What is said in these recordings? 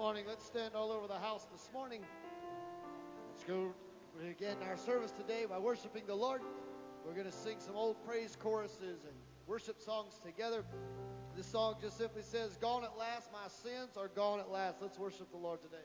morning. Let's stand all over the house this morning. Let's go again our service today by worshiping the Lord. We're going to sing some old praise choruses and worship songs together. This song just simply says, Gone at last, my sins are gone at last. Let's worship the Lord today.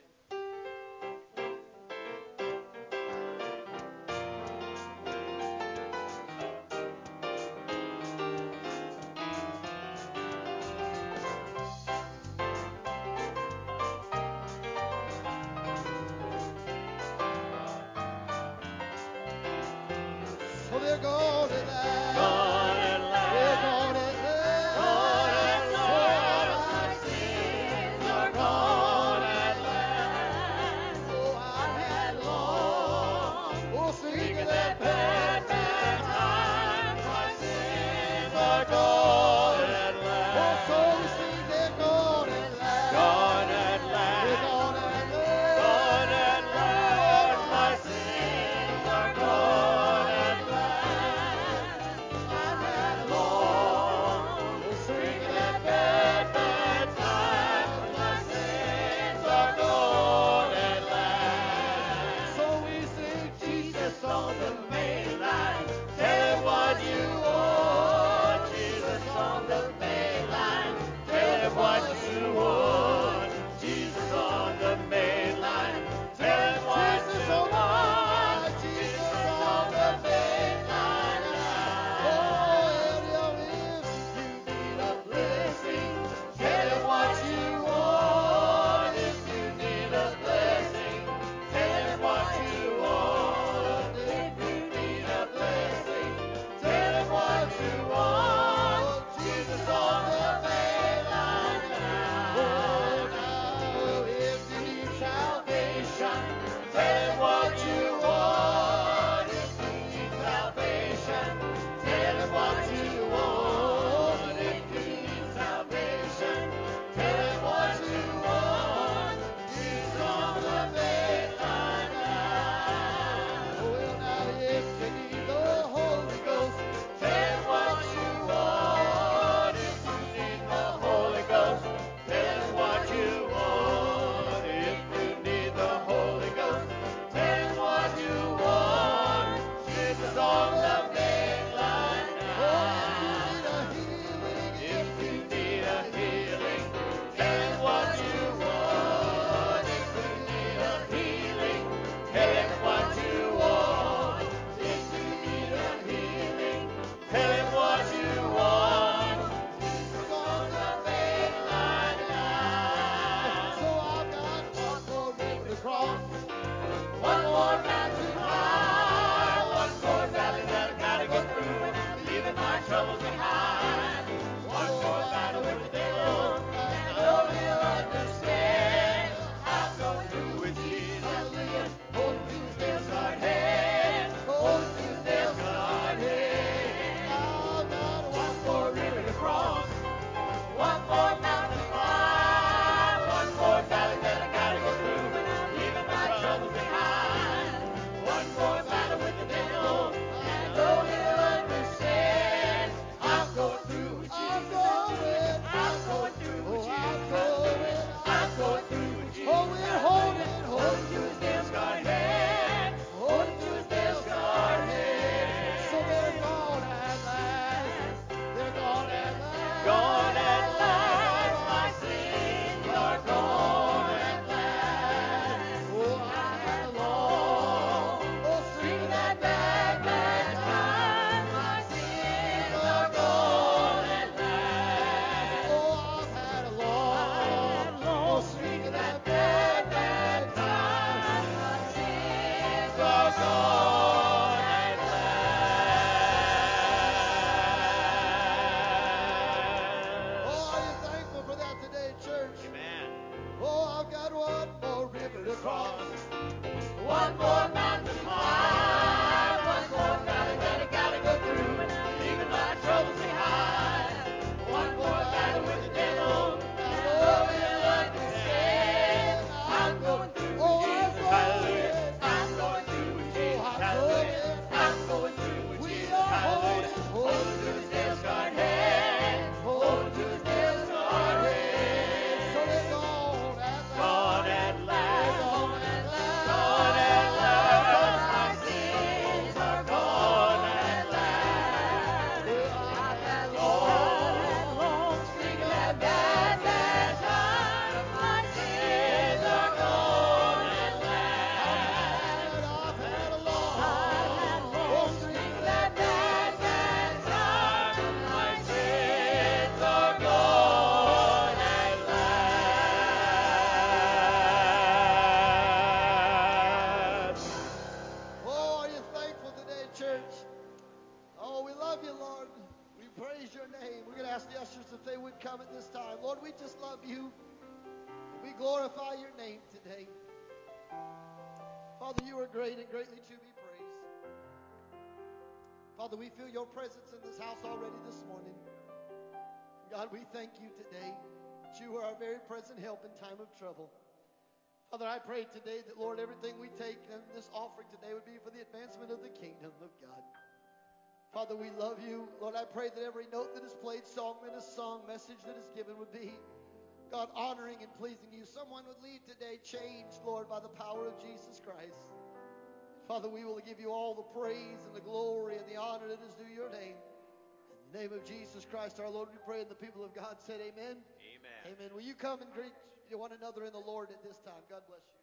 Lord. God, we thank you today that you are our very present help in time of trouble. Father, I pray today that, Lord, everything we take in this offering today would be for the advancement of the kingdom of God. Father, we love you. Lord, I pray that every note that is played, song that is sung, message that is given would be, God, honoring and pleasing you. Someone would leave today changed, Lord, by the power of Jesus Christ. Father, we will give you all the praise and the glory and the honor that is due your name. The name of Jesus Christ, our Lord, we pray, and the people of God said, Amen. Amen. Amen. Will you come and greet one another in the Lord at this time? God bless you.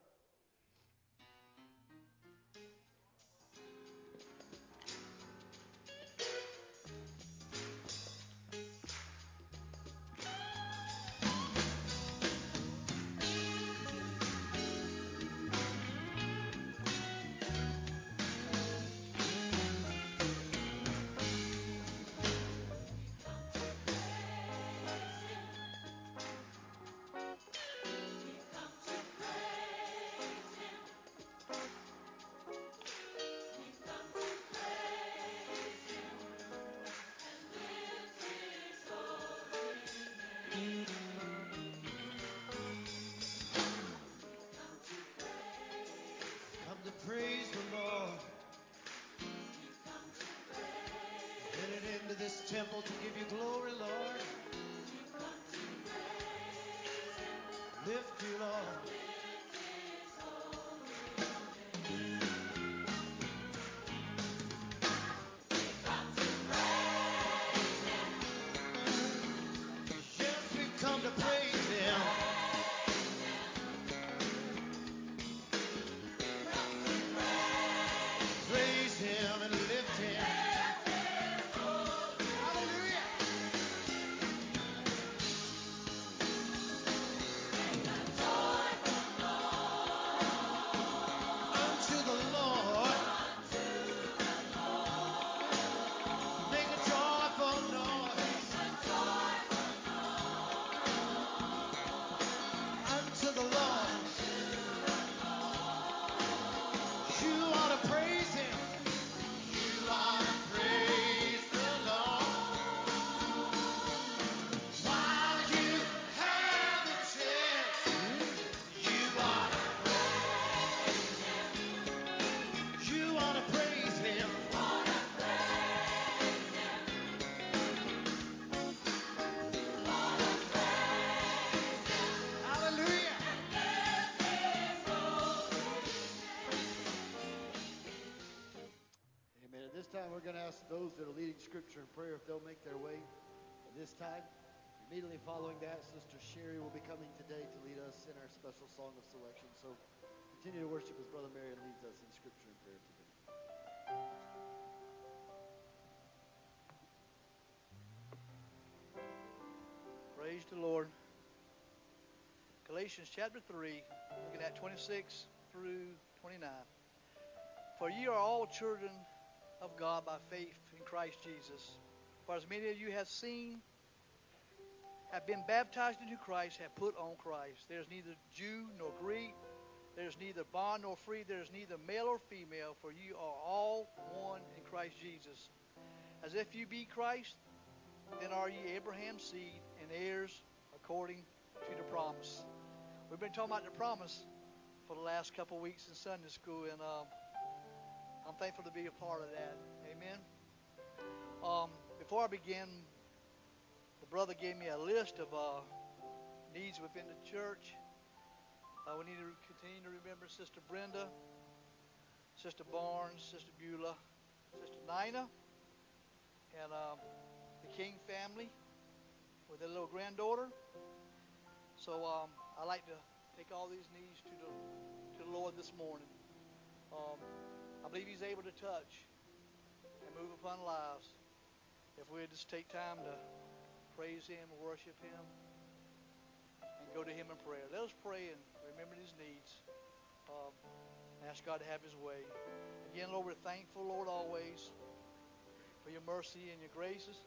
Those that are leading scripture and prayer if they'll make their way. At this time, immediately following that, Sister Sherry will be coming today to lead us in our special song of selection. So continue to worship as Brother Marion leads us in scripture and prayer today. Praise the Lord. Galatians chapter 3, looking at 26 through 29. For ye are all children of God by faith in Christ Jesus. For as many of you have seen, have been baptized into Christ, have put on Christ. There is neither Jew nor Greek, there is neither bond nor free, there is neither male or female, for you are all one in Christ Jesus. As if you be Christ, then are ye Abraham's seed and heirs according to the promise. We've been talking about the promise for the last couple of weeks in Sunday school, and um, I'm thankful to be a part of that. Amen. Um, before I begin, the brother gave me a list of uh, needs within the church. Uh, we need to continue to remember Sister Brenda, Sister Barnes, Sister Beulah, Sister Nina, and um, the King family with their little granddaughter. So um, I like to take all these needs to the to the Lord this morning. Um, I believe He's able to touch and move upon lives if we just take time to praise Him, worship Him, and go to Him in prayer. Let us pray and remember His needs. Um, ask God to have His way. Again, Lord, we're thankful, Lord, always for your mercy and your graces.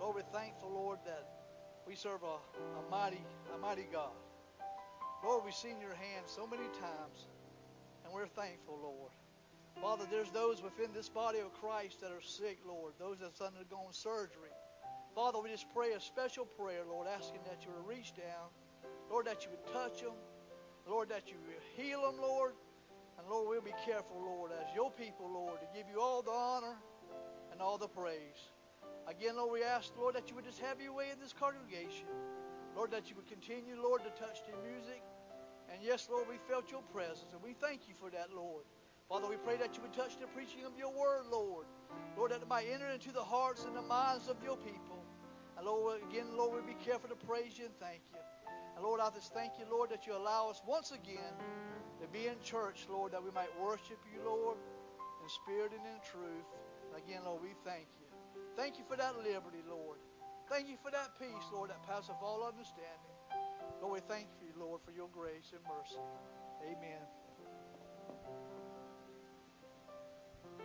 Lord, we're thankful, Lord, that we serve a, a mighty, a mighty God. Lord, we've seen your hand so many times, and we're thankful, Lord. Father, there's those within this body of Christ that are sick, Lord, those that's undergone surgery. Father, we just pray a special prayer, Lord, asking that you would reach down, Lord, that you would touch them, Lord, that you would heal them, Lord. And Lord, we'll be careful, Lord, as your people, Lord, to give you all the honor and all the praise. Again, Lord, we ask, Lord, that you would just have your way in this congregation. Lord, that you would continue, Lord, to touch the music. And yes, Lord, we felt your presence, and we thank you for that, Lord. Father, we pray that you would touch the preaching of your word, Lord. Lord, that it might enter into the hearts and the minds of your people. And Lord, again, Lord, we be careful to praise you and thank you. And Lord, I just thank you, Lord, that you allow us once again to be in church, Lord, that we might worship you, Lord, in spirit and in truth. And again, Lord, we thank you. Thank you for that liberty, Lord. Thank you for that peace, Lord, that passeth all understanding. Lord, we thank you, Lord, for your grace and mercy. Amen.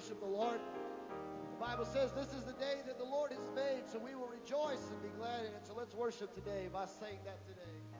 worship the Lord. The Bible says this is the day that the Lord has made, so we will rejoice and be glad in it. So let's worship today by saying that today.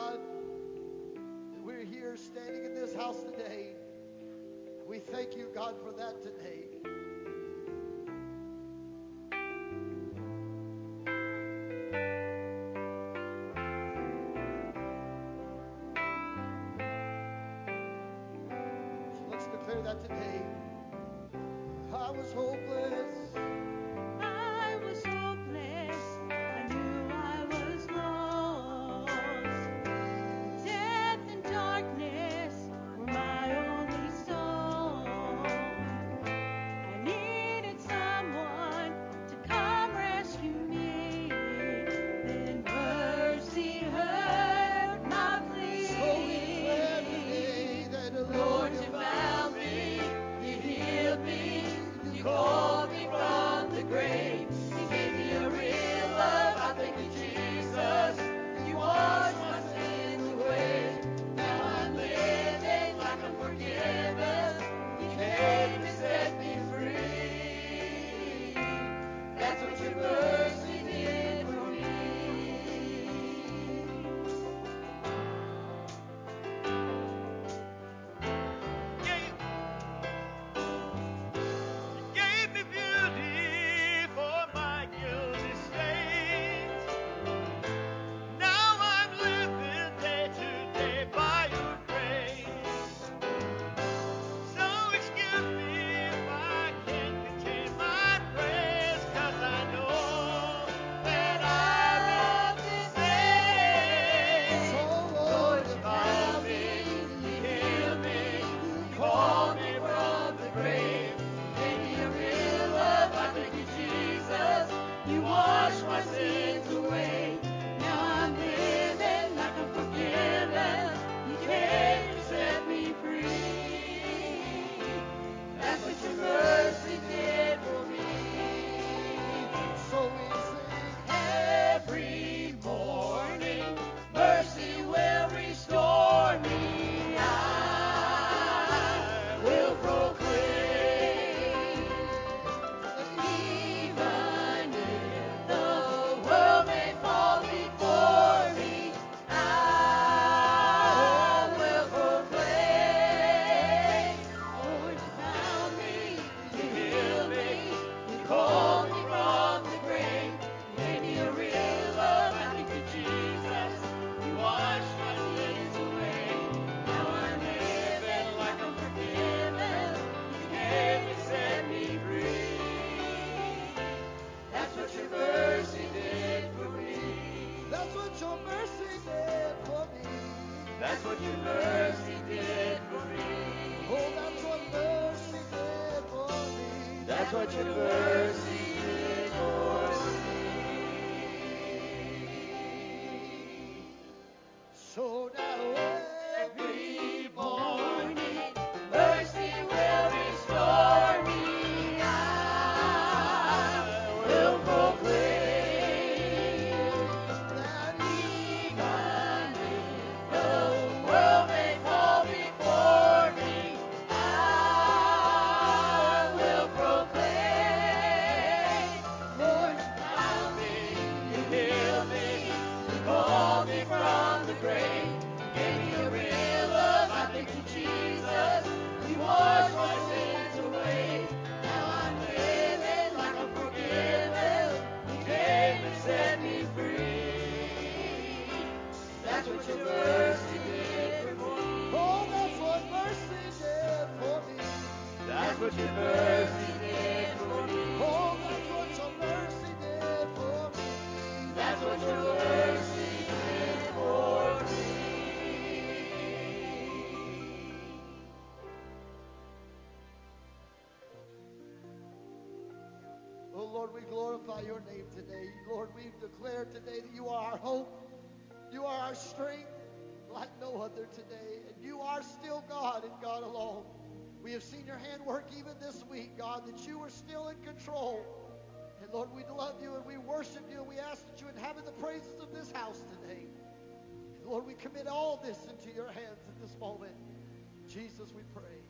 God, that we're here standing in this house today. We thank you, God, for that today. that you are still in control. And Lord, we love you and we worship you and we ask that you inhabit the praises of this house today. And Lord, we commit all this into your hands at this moment. Jesus, we pray.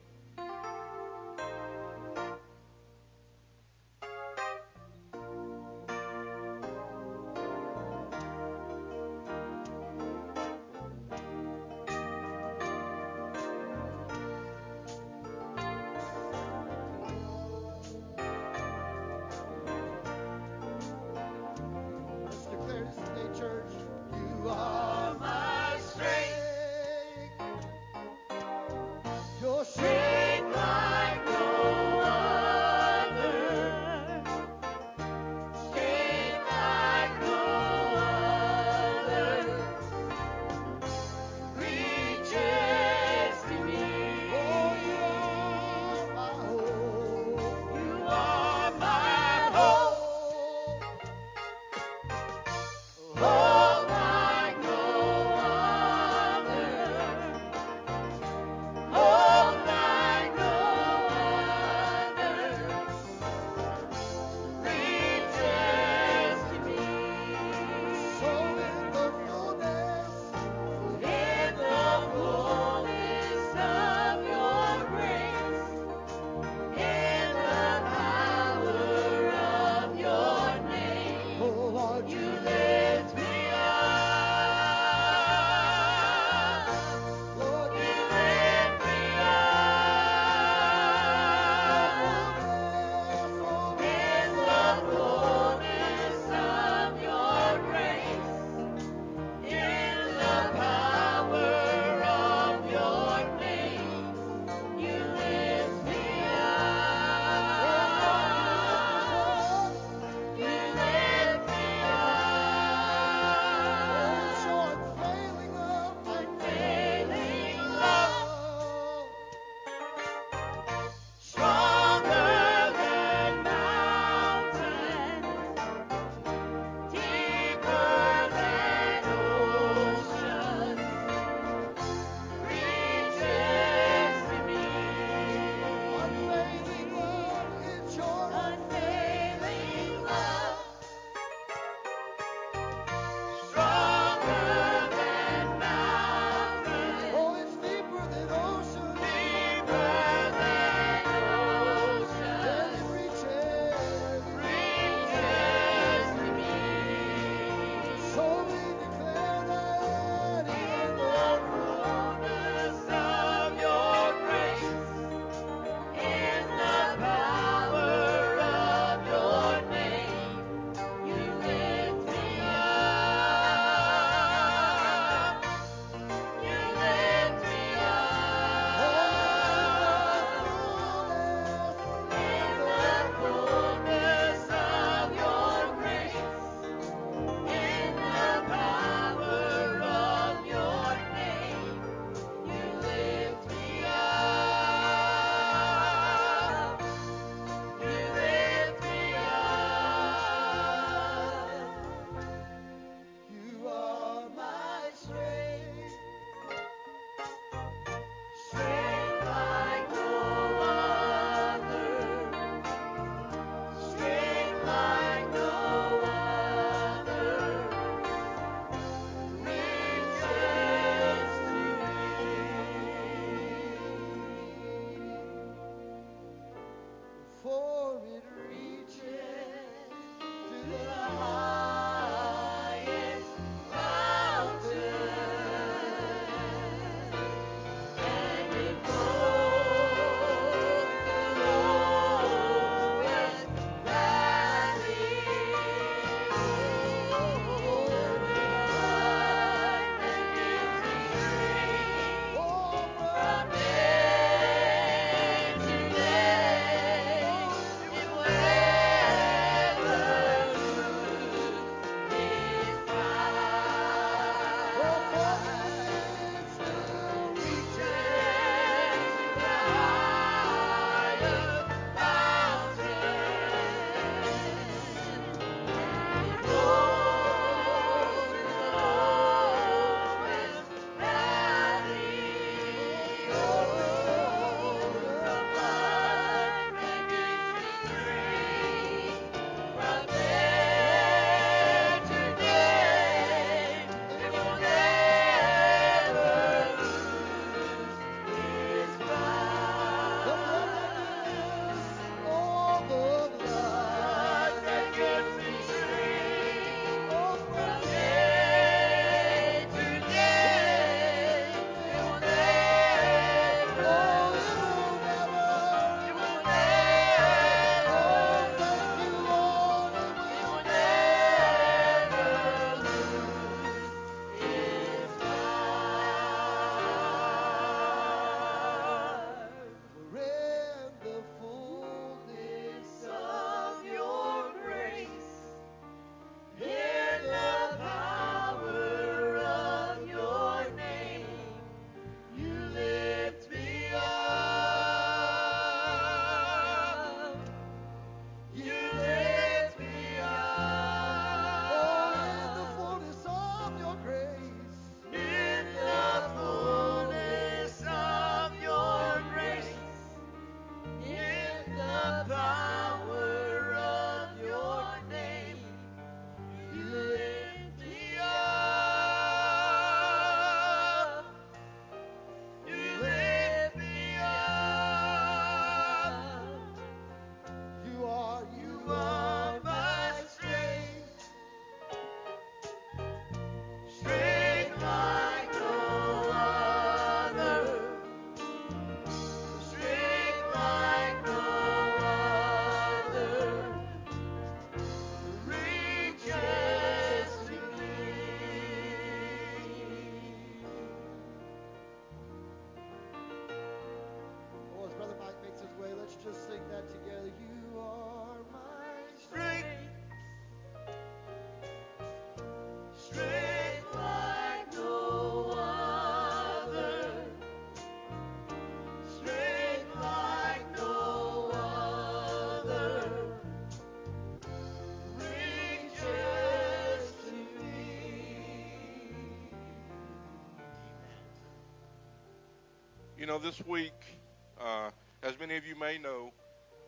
You know, this week, uh, as many of you may know,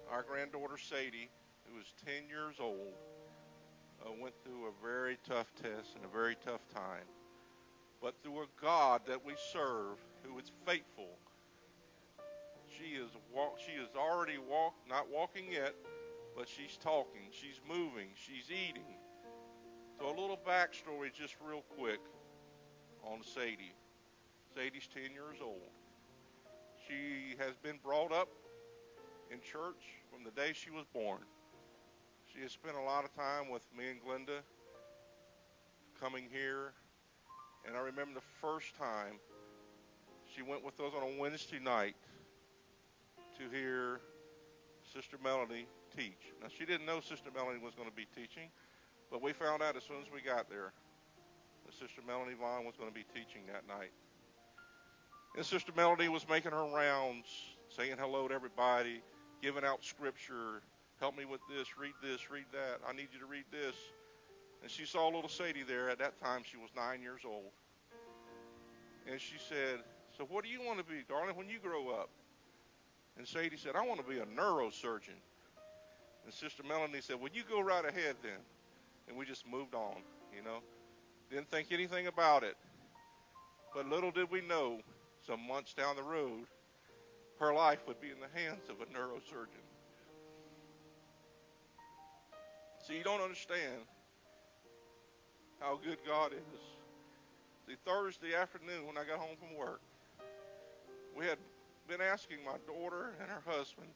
our granddaughter Sadie, who is 10 years old, uh, went through a very tough test and a very tough time. But through a God that we serve, who is faithful, she is walk. She is already walk, not walking yet, but she's talking. She's moving. She's eating. So a little backstory, just real quick, on Sadie. Sadie's 10 years old. She has been brought up in church from the day she was born. She has spent a lot of time with me and Glenda coming here. And I remember the first time she went with us on a Wednesday night to hear Sister Melanie teach. Now, she didn't know Sister Melanie was going to be teaching, but we found out as soon as we got there that Sister Melanie Vaughn was going to be teaching that night. And Sister Melody was making her rounds, saying hello to everybody, giving out scripture, help me with this, read this, read that. I need you to read this. And she saw little Sadie there. At that time, she was nine years old. And she said, So what do you want to be, darling, when you grow up? And Sadie said, I want to be a neurosurgeon. And Sister Melanie said, Well, you go right ahead then. And we just moved on, you know. Didn't think anything about it. But little did we know, some months down the road, her life would be in the hands of a neurosurgeon. See, you don't understand how good God is. See, Thursday afternoon when I got home from work, we had been asking my daughter and her husband,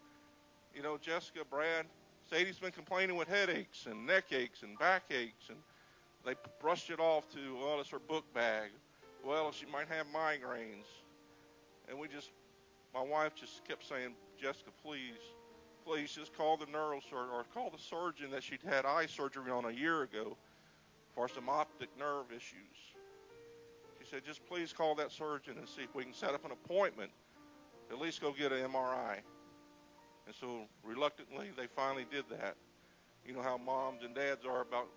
you know, Jessica, Brad, Sadie's been complaining with headaches and neck aches and back aches, and they brushed it off to, well, it's her book bag. Well, she might have migraines. And we just, my wife just kept saying, Jessica, please, please just call the neurosurgeon or call the surgeon that she'd had eye surgery on a year ago for some optic nerve issues. She said, just please call that surgeon and see if we can set up an appointment. At least go get an MRI. And so reluctantly, they finally did that. You know how moms and dads are about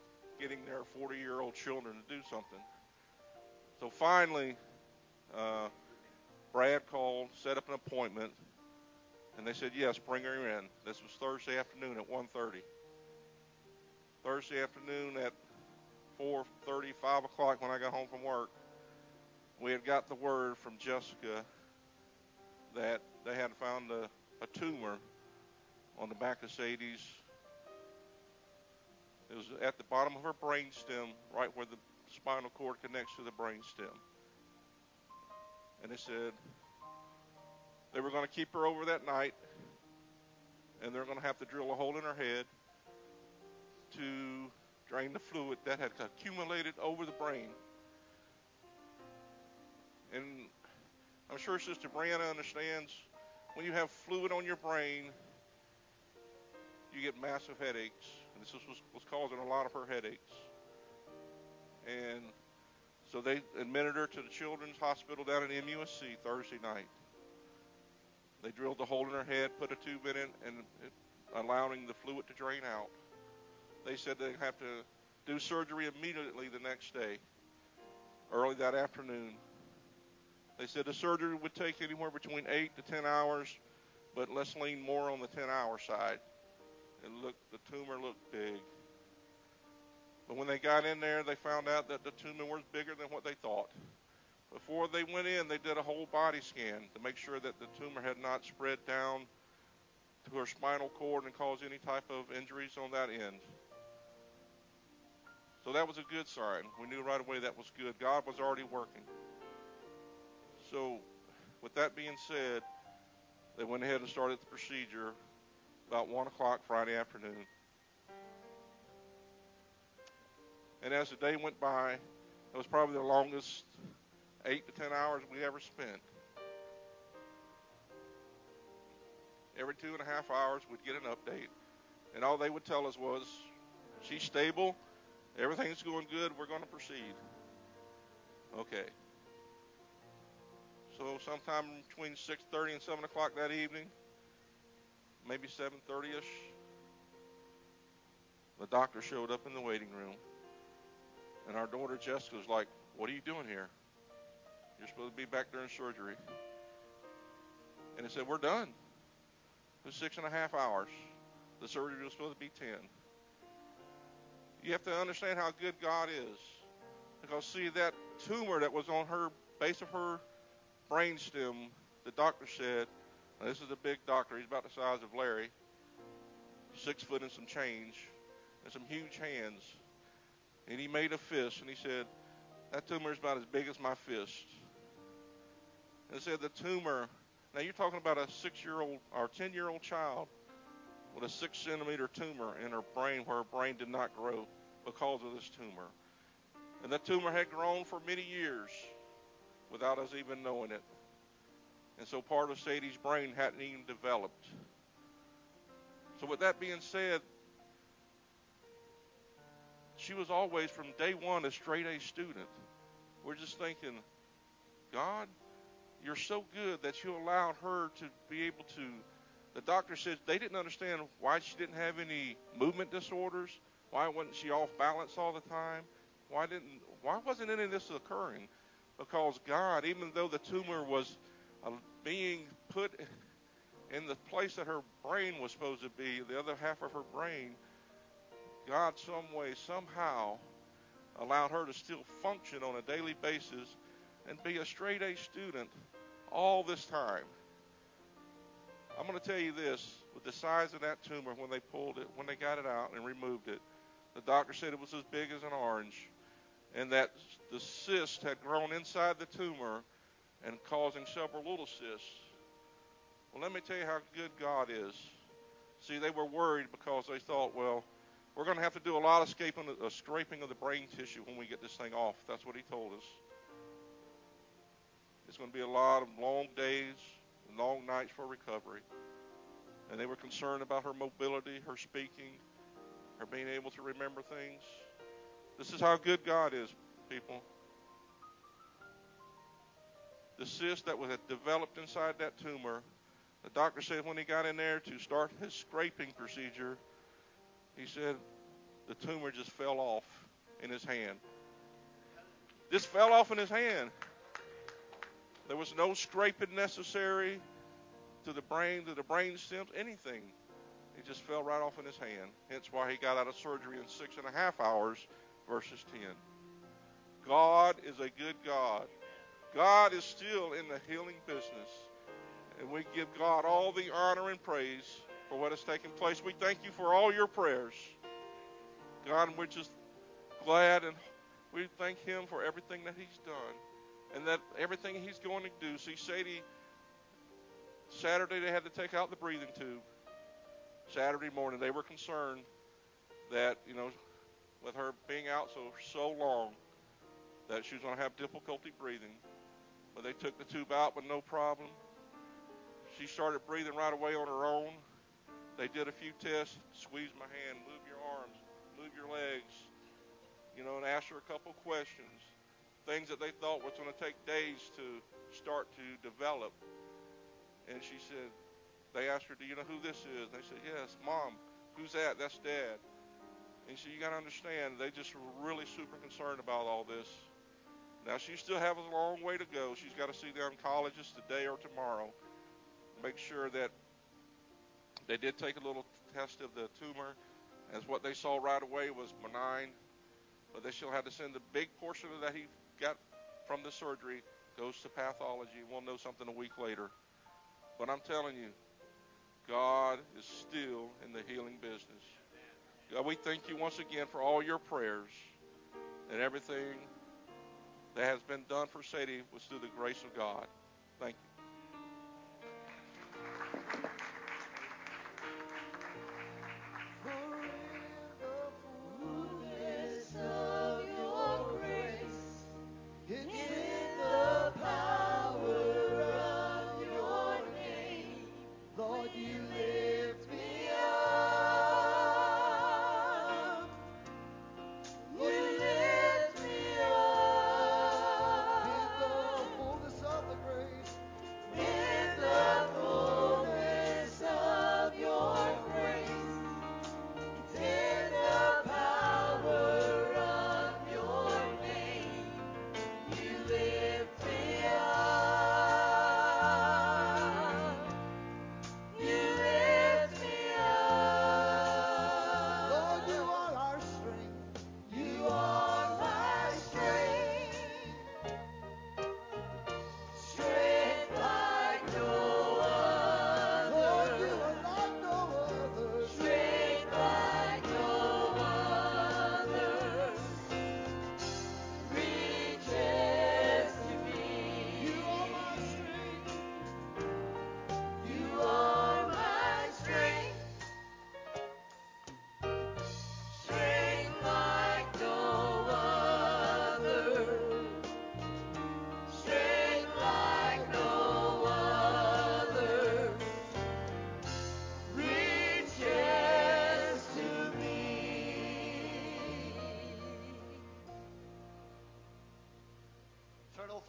getting their 40 year old children to do something. So finally, uh, Brad called, set up an appointment, and they said, yes, bring her in. This was Thursday afternoon at 1.30. Thursday afternoon at 4.30, 5 o'clock when I got home from work, we had got the word from Jessica that they had found a, a tumor on the back of Sadie's. It was at the bottom of her brainstem, right where the spinal cord connects to the brainstem. And they said they were going to keep her over that night, and they're going to have to drill a hole in her head to drain the fluid that had accumulated over the brain. And I'm sure Sister Brianna understands when you have fluid on your brain, you get massive headaches. And this was, was causing a lot of her headaches. And so they admitted her to the Children's Hospital down at MUSC Thursday night. They drilled the hole in her head, put a tube in it, and it, allowing the fluid to drain out. They said they'd have to do surgery immediately the next day, early that afternoon. They said the surgery would take anywhere between 8 to 10 hours, but let's lean more on the 10 hour side. It looked, the tumor looked big. But when they got in there, they found out that the tumor was bigger than what they thought. Before they went in, they did a whole body scan to make sure that the tumor had not spread down to her spinal cord and caused any type of injuries on that end. So that was a good sign. We knew right away that was good. God was already working. So, with that being said, they went ahead and started the procedure about 1 o'clock Friday afternoon. And as the day went by, it was probably the longest 8 to 10 hours we ever spent. Every two and a half hours, we'd get an update. And all they would tell us was, she's stable, everything's going good, we're going to proceed. Okay. So sometime between 6:30 and 7 o'clock that evening, maybe 7:30ish, the doctor showed up in the waiting room, and our daughter Jessica was like, "What are you doing here? You're supposed to be back during surgery." And they said, We're done. It was six and a half hours. The surgery was supposed to be 10. You have to understand how good God is. Because, see, that tumor that was on her base of her brainstem, the doctor said, this is a big doctor, he's about the size of Larry, six foot and some change, and some huge hands. And he made a fist, and he said, That tumor is about as big as my fist. And it said the tumor, now you're talking about a six year old or 10 year old child with a six centimeter tumor in her brain where her brain did not grow because of this tumor. And that tumor had grown for many years without us even knowing it. And so part of Sadie's brain hadn't even developed. So, with that being said, she was always from day one a straight A student. We're just thinking, God, you're so good that you allowed her to be able to. The doctor said they didn't understand why she didn't have any movement disorders. Why wasn't she off balance all the time? Why didn't? Why wasn't any of this occurring? Because God, even though the tumor was uh, being put in the place that her brain was supposed to be, the other half of her brain, God, some way, somehow, allowed her to still function on a daily basis and be a straight A student all this time. I'm going to tell you this with the size of that tumor when they pulled it, when they got it out and removed it, the doctor said it was as big as an orange and that the cyst had grown inside the tumor and causing several little cysts. Well, let me tell you how good God is. See, they were worried because they thought, well, we're going to have to do a lot of scraping, uh, scraping of the brain tissue when we get this thing off. That's what he told us. It's going to be a lot of long days, long nights for recovery. And they were concerned about her mobility, her speaking, her being able to remember things. This is how good God is, people. The cyst that was developed inside that tumor, the doctor said when he got in there to start his scraping procedure, he said the tumor just fell off in his hand. Just fell off in his hand. There was no scraping necessary to the brain, to the brain stems, anything. It just fell right off in his hand. Hence why he got out of surgery in six and a half hours verses 10. God is a good God. God is still in the healing business. And we give God all the honor and praise for what has taken place. We thank you for all your prayers. God, and we're just glad and we thank Him for everything that He's done and that everything He's going to do. See, Sadie, Saturday they had to take out the breathing tube. Saturday morning they were concerned that, you know, with her being out so so long that she was going to have difficulty breathing. But they took the tube out with no problem. She started breathing right away on her own. They did a few tests, squeezed my hand, move your arms, move your legs, you know, and asked her a couple questions. Things that they thought was going to take days to start to develop. And she said, they asked her, Do you know who this is? And they said, Yes, Mom. Who's that? That's Dad. And so you got to understand, they just were really super concerned about all this. Now she still has a long way to go. She's got to see the oncologist today or tomorrow. Make sure that they did take a little test of the tumor, as what they saw right away was benign. But they still had to send the big portion of that he got from the surgery goes to pathology. We'll know something a week later. But I'm telling you, God is still in the healing business. God, we thank you once again for all your prayers and everything that has been done for Sadie was through the grace of God. Thank you.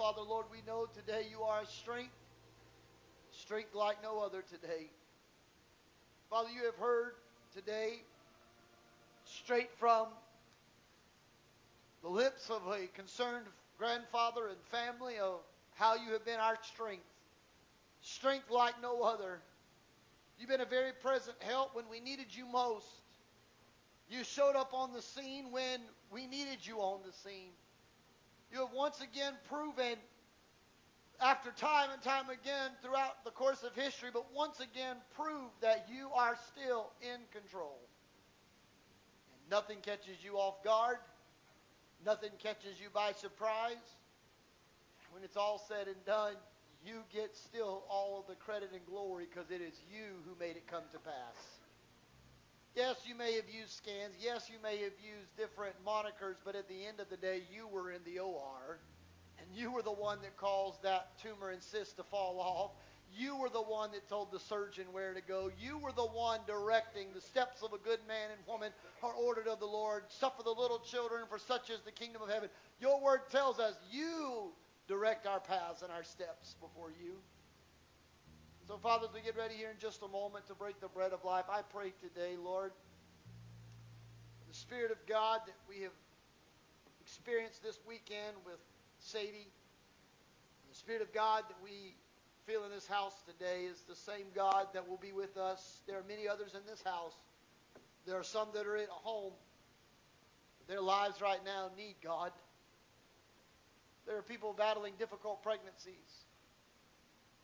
Father, Lord, we know today you are a strength, strength like no other today. Father, you have heard today straight from the lips of a concerned grandfather and family of how you have been our strength. Strength like no other. You've been a very present help when we needed you most. You showed up on the scene when we needed you on the scene. You have once again proven, after time and time again throughout the course of history, but once again proved that you are still in control. And nothing catches you off guard, nothing catches you by surprise. When it's all said and done, you get still all of the credit and glory because it is you who made it come to pass. Yes, you may have used scans. Yes, you may have used different monikers, but at the end of the day, you were in the OR, and you were the one that caused that tumor and cyst to fall off. You were the one that told the surgeon where to go. You were the one directing the steps of a good man and woman are ordered of the Lord. Suffer the little children, for such is the kingdom of heaven. Your word tells us you direct our paths and our steps before you. So, Father, as we get ready here in just a moment to break the bread of life, I pray today, Lord, the Spirit of God that we have experienced this weekend with Sadie, the Spirit of God that we feel in this house today is the same God that will be with us. There are many others in this house. There are some that are at home. Their lives right now need God. There are people battling difficult pregnancies,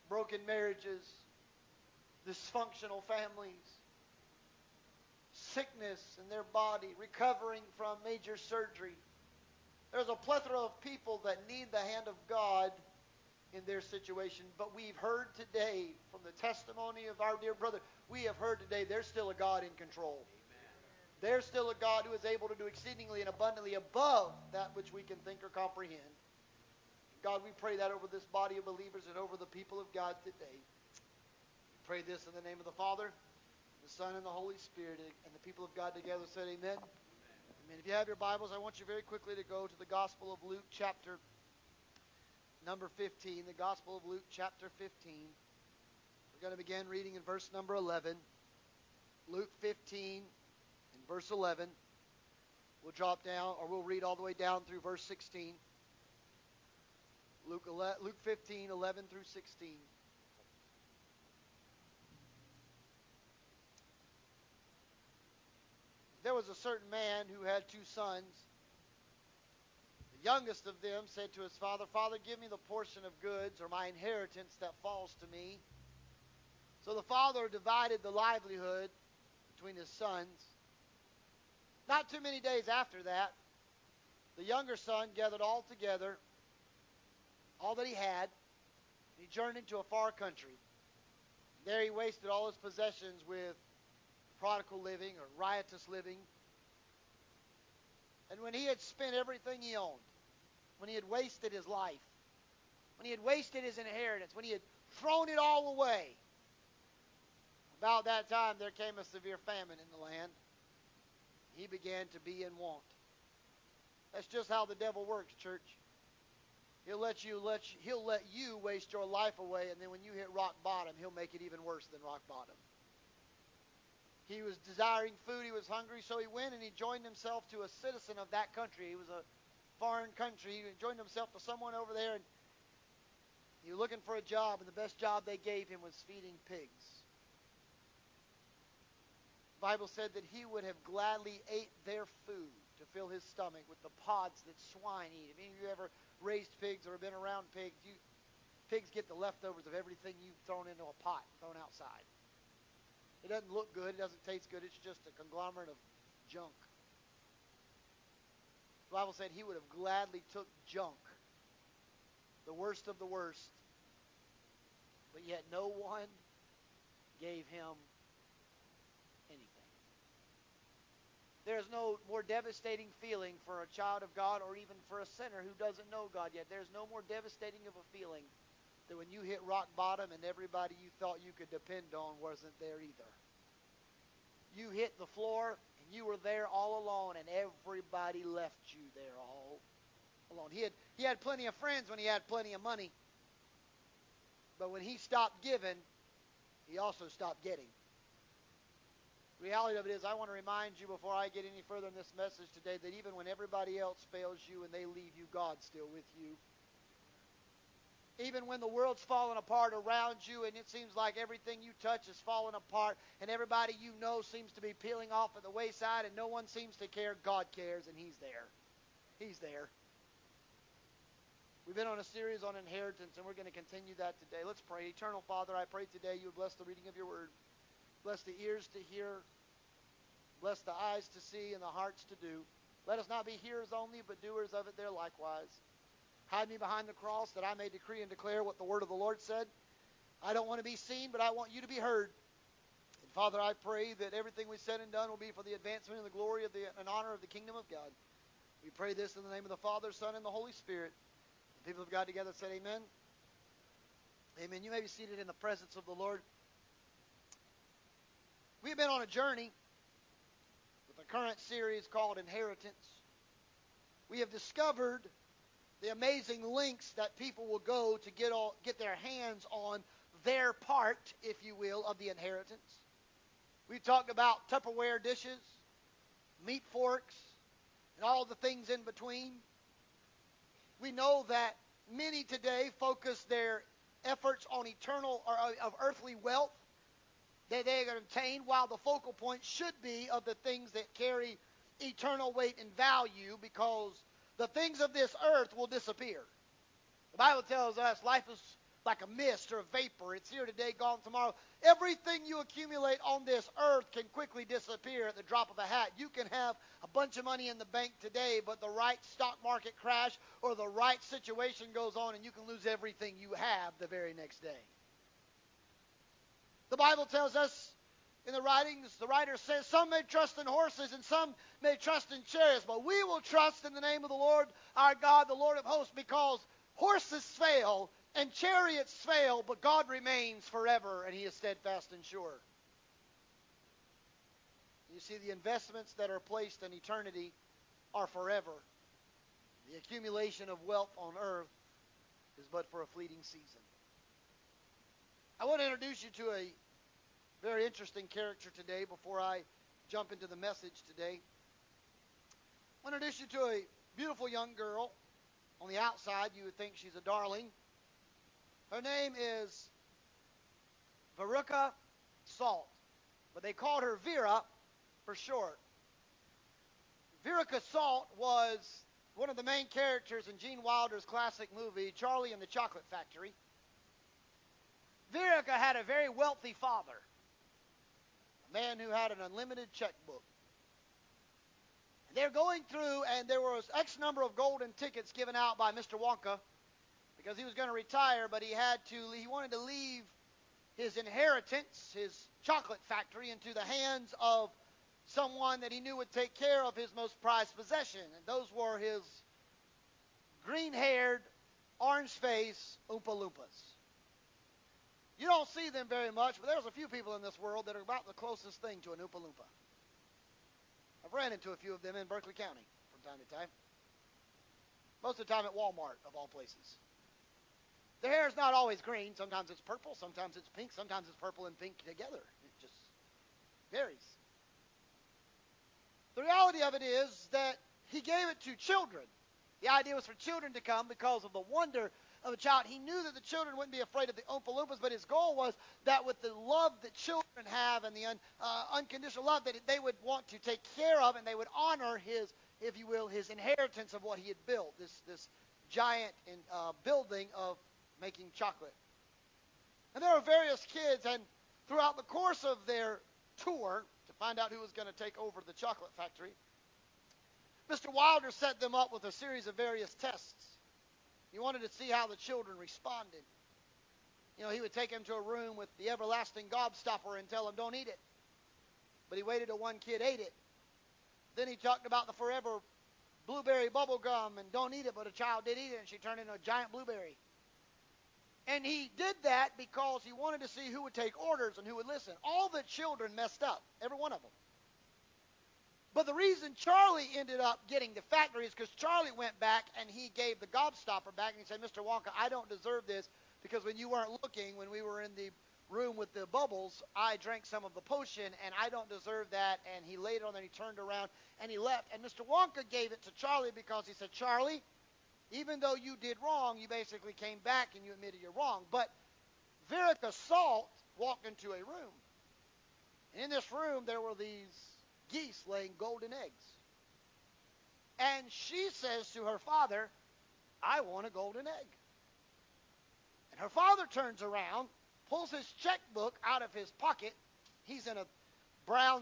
broken marriages, dysfunctional families, sickness in their body, recovering from major surgery. There's a plethora of people that need the hand of God in their situation. But we've heard today from the testimony of our dear brother, we have heard today there's still a God in control. There's still a God who is able to do exceedingly and abundantly above that which we can think or comprehend. God, we pray that over this body of believers and over the people of God today. We pray this in the name of the Father, the Son, and the Holy Spirit. And the people of God together said, Amen. Amen. If you have your Bibles, I want you very quickly to go to the Gospel of Luke, chapter number 15. The Gospel of Luke, chapter 15. We're going to begin reading in verse number 11. Luke 15 and verse 11. We'll drop down, or we'll read all the way down through verse 16. Luke, 11, Luke 15, 11 through 16. There was a certain man who had two sons. The youngest of them said to his father, Father, give me the portion of goods or my inheritance that falls to me. So the father divided the livelihood between his sons. Not too many days after that, the younger son gathered all together all that he had, and he journeyed into a far country. There he wasted all his possessions with prodigal living or riotous living. And when he had spent everything he owned, when he had wasted his life, when he had wasted his inheritance, when he had thrown it all away, about that time there came a severe famine in the land. He began to be in want. That's just how the devil works, church. He'll let you let you, he'll let you waste your life away, and then when you hit rock bottom, he'll make it even worse than rock bottom. He was desiring food, he was hungry, so he went and he joined himself to a citizen of that country. He was a foreign country. He joined himself to someone over there, and he was looking for a job, and the best job they gave him was feeding pigs. The Bible said that he would have gladly ate their food to fill his stomach with the pods that swine eat. Have any of you ever raised pigs or been around pigs, you pigs get the leftovers of everything you've thrown into a pot, thrown outside. It doesn't look good, it doesn't taste good, it's just a conglomerate of junk. The Bible said he would have gladly took junk, the worst of the worst, but yet no one gave him There's no more devastating feeling for a child of God or even for a sinner who doesn't know God yet. There's no more devastating of a feeling than when you hit rock bottom and everybody you thought you could depend on wasn't there either. You hit the floor and you were there all alone and everybody left you there all alone. He had, he had plenty of friends when he had plenty of money. But when he stopped giving, he also stopped getting. Reality of it is, I want to remind you before I get any further in this message today that even when everybody else fails you and they leave you, God's still with you. Even when the world's falling apart around you and it seems like everything you touch is falling apart and everybody you know seems to be peeling off at the wayside and no one seems to care, God cares and He's there. He's there. We've been on a series on inheritance, and we're going to continue that today. Let's pray. Eternal Father, I pray today you would bless the reading of your word, bless the ears to hear, bless the eyes to see, and the hearts to do. Let us not be hearers only, but doers of it there likewise. Hide me behind the cross that I may decree and declare what the word of the Lord said. I don't want to be seen, but I want you to be heard. And Father, I pray that everything we said and done will be for the advancement and the glory of the, and honor of the kingdom of God. We pray this in the name of the Father, Son, and the Holy Spirit. The people of God together said amen. Amen. You may be seated in the presence of the Lord. We have been on a journey with a current series called Inheritance. We have discovered the amazing links that people will go to get all, get their hands on their part, if you will, of the inheritance. We've talked about Tupperware dishes, meat forks, and all the things in between. We know that many today focus their efforts on eternal or of earthly wealth that they are obtain, while the focal point should be of the things that carry eternal weight and value, because the things of this earth will disappear. The Bible tells us life is like a mist or a vapor. It's here today, gone tomorrow. Everything you accumulate on this earth can quickly disappear at the drop of a hat. You can have a bunch of money in the bank today, but the right stock market crash or the right situation goes on, and you can lose everything you have the very next day. The Bible tells us in the writings, the writer says, Some may trust in horses and some may trust in chariots, but we will trust in the name of the Lord our God, the Lord of hosts, because horses fail and chariots fail, but God remains forever, and He is steadfast and sure. You see, the investments that are placed in eternity are forever. The accumulation of wealth on earth is but for a fleeting season. I want to introduce you to a very interesting character today before I jump into the message today. I want to introduce you to a beautiful young girl. On the outside, you would think she's a darling. Her name is Veruca Salt, but they called her Vera for short. Veruca Salt was one of the main characters in Gene Wilder's classic movie, Charlie and the Chocolate Factory. Veruca had a very wealthy father, a man who had an unlimited checkbook. They're going through, and there was X number of golden tickets given out by Mr. Wonka because he was going to retire, but he had to, he wanted to leave his inheritance, his chocolate factory, into the hands of someone that he knew would take care of his most prized possession. And those were his green haired, orange faced Oompa Loompas. You don't see them very much, but there's a few people in this world that are about the closest thing to an Oompa Loompa. I've ran into a few of them in Berkeley County from time to time. Most of the time at Walmart, of all places. The hair is not always green. Sometimes it's purple, sometimes it's pink, sometimes it's purple and pink together. It just varies. The reality of it is that he gave it to children. The idea was for children to come because of the wonder of a child. He knew that the children wouldn't be afraid of the Oompa Loompas, but his goal was that with the love that children have and the un, uh, unconditional love, that they would want to take care of and they would honor his, if you will, his inheritance of what he had built, this, this giant in, uh, building of making chocolate. And there were various kids, and throughout the course of their tour to find out who was going to take over the chocolate factory, Mr. Wilder set them up with a series of various tests. He wanted to see how the children responded. You know, he would take them to a room with the everlasting gobstopper and tell them, don't eat it. But he waited till one kid ate it. Then he talked about the forever blueberry bubble gum and don't eat it, but a child did eat it and she turned into a giant blueberry. And he did that because he wanted to see who would take orders and who would listen. All the children messed up, every one of them. But the reason Charlie ended up getting the factory is because Charlie went back and he gave the gobstopper back and he said, Mr. Wonka, I don't deserve this because when you weren't looking, when we were in the room with the bubbles, I drank some of the potion and I don't deserve that. And he laid it on there and he turned around and he left. And Mr. Wonka gave it to Charlie because he said, Charlie, even though you did wrong, you basically came back and you admitted you're wrong. But Veruca Salt walked into a room. And in this room, there were these geese laying golden eggs. And she says to her father, I want a golden egg. And her father turns around, pulls his checkbook out of his pocket. He's in a brown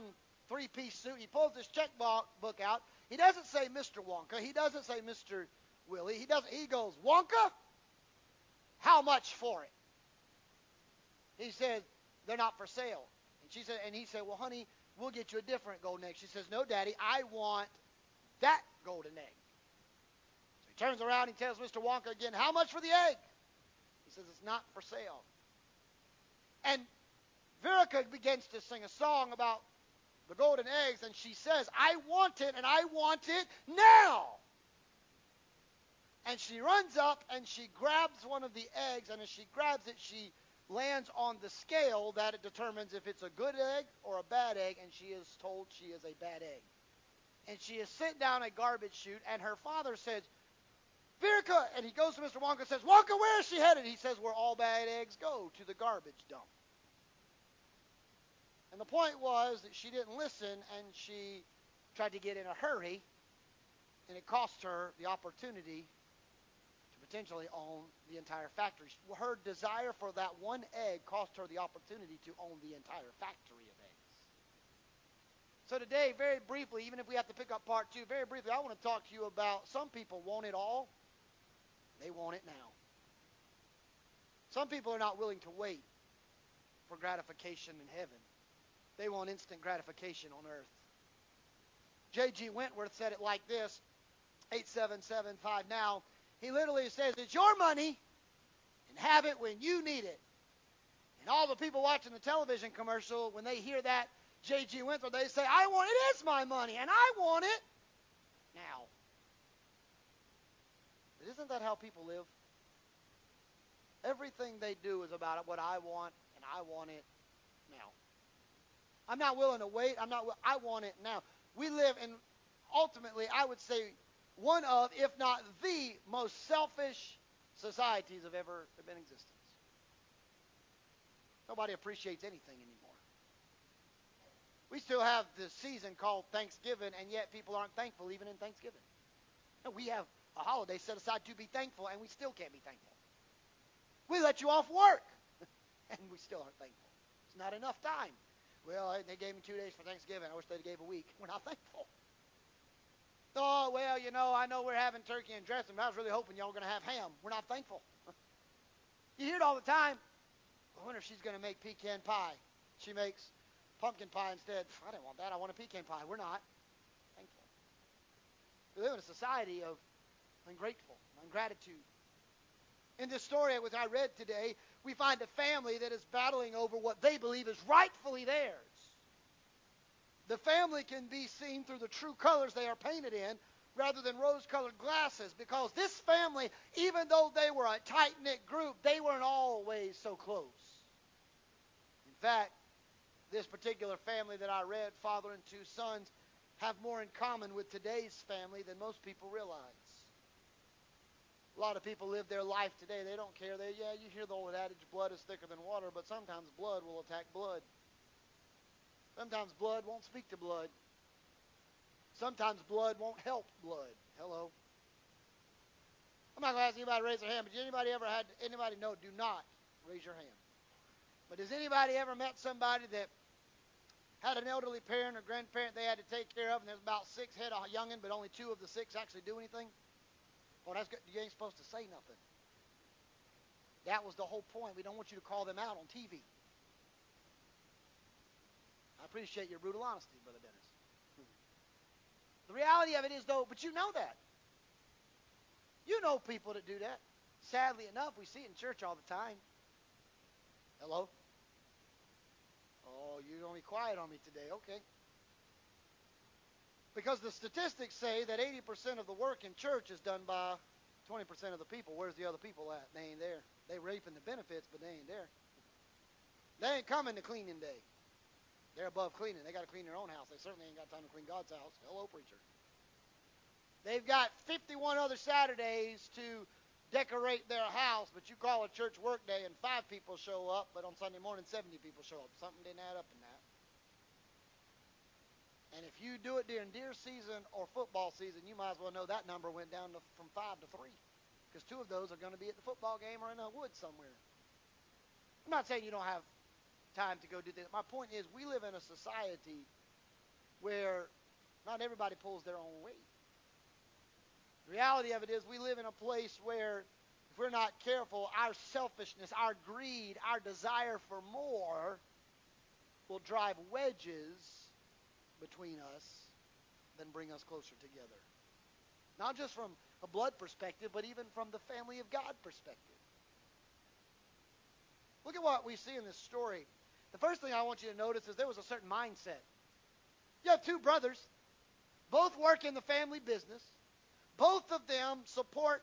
three piece suit. He pulls his checkbook out. He doesn't say Mr. Wonka. He doesn't say Mr. Willie. He doesn't he goes, Wonka? How much for it? He said, They're not for sale. And she said, and he said, Well, honey, we'll get you a different golden egg. She says, No, Daddy, I want that golden egg. So he turns around, and tells Mr. Wonka again, How much for the egg? He says, It's not for sale. And Veruca begins to sing a song about the golden eggs, and she says, I want it, and I want it now. And she runs up and she grabs one of the eggs, and as she grabs it, she lands on the scale that it determines if it's a good egg or a bad egg, and she is told she is a bad egg. And she is sent down a garbage chute, and her father says, Veruca, and he goes to Mr. Wonka and says, Wonka, where is she headed? He says, where all bad eggs go, to the garbage dump. And the point was that she didn't listen, and she tried to get in a hurry, and it cost her the opportunity potentially own the entire factory. Her desire for that one egg cost her the opportunity to own the entire factory of eggs. So today, very briefly, even if we have to pick up part two, very briefly, I want to talk to you about some people want it all. They want it now. Some people are not willing to wait for gratification in heaven. They want instant gratification on earth. J.G. Wentworth said it like this 8775 now. He literally says, It's your money and have it when you need it. And all the people watching the television commercial, when they hear that, J.G. Wentworth, they say, I want it, it is my money and I want it now. But isn't that how people live? Everything they do is about what I want and I want it now. I'm not willing to wait. I'm not. I want it now. We live in ultimately, I would say, one of, if not the most selfish societies have ever been in existence. Nobody appreciates anything anymore. We still have the season called Thanksgiving, and yet people aren't thankful even in Thanksgiving. We have a holiday set aside to be thankful, and we still can't be thankful. We let you off work, and we still aren't thankful. It's not enough time. Well, they gave me two days for Thanksgiving. I wish they'd gave a week. We're not thankful. Oh, well, you know, I know we're having turkey and dressing, but I was really hoping y'all were going to have ham. We're not thankful. you hear it all the time. I wonder if she's going to make pecan pie. She makes pumpkin pie instead. I didn't want that. I want a pecan pie. We're not thankful. We live in a society of ungrateful, ungratitude. In this story which I read today, we find a family that is battling over what they believe is rightfully theirs. The family can be seen through the true colors they are painted in rather than rose colored glasses because this family, even though they were a tight knit group, they weren't always so close. In fact, this particular family that I read, father and two sons, have more in common with today's family than most people realize. A lot of people live their life today. They don't care. They, yeah, you hear the old adage, blood is thicker than water, but sometimes blood will attack blood. Sometimes blood won't speak to blood. Sometimes blood won't help blood. Hello. I'm not going to ask anybody to raise their hand, but did anybody ever had anybody know? Do not raise your hand. But has anybody ever met somebody that had an elderly parent or grandparent they had to take care of, and there's about six head of youngin, but only two of the six actually do anything? Well, that's good. You ain't supposed to say nothing. That was the whole point. We don't want you to call them out on TV. I appreciate your brutal honesty, Brother Dennis. The reality of it is, though, but you know that. You know people that do that. Sadly enough, we see it in church all the time. Hello? Oh, you're to be quiet on me today. Okay. Because the statistics say that 80% of the work in church is done by 20% of the people. Where's the other people at? They ain't there. They're reaping the benefits, but they ain't there. They ain't coming to cleaning day. They're above cleaning. They got to clean their own house. They certainly ain't got time to clean God's house. Hello, preacher. They've got 51 other Saturdays to decorate their house, but you call a church work day and five people show up, but on Sunday morning 70 people show up. Something didn't add up in that. And if you do it during deer season or football season, you might as well know that number went down to, from five to three, because two of those are going to be at the football game or in a woods somewhere. I'm not saying you don't have time to go do that. My point is, we live in a society where not everybody pulls their own weight. The reality of it is, we live in a place where if we're not careful, our selfishness, our greed, our desire for more will drive wedges between us than bring us closer together. Not just from a blood perspective, but even from the family of God perspective. Look at what we see in this story. The first thing I want you to notice is there was a certain mindset. You have two brothers, both work in the family business. Both of them support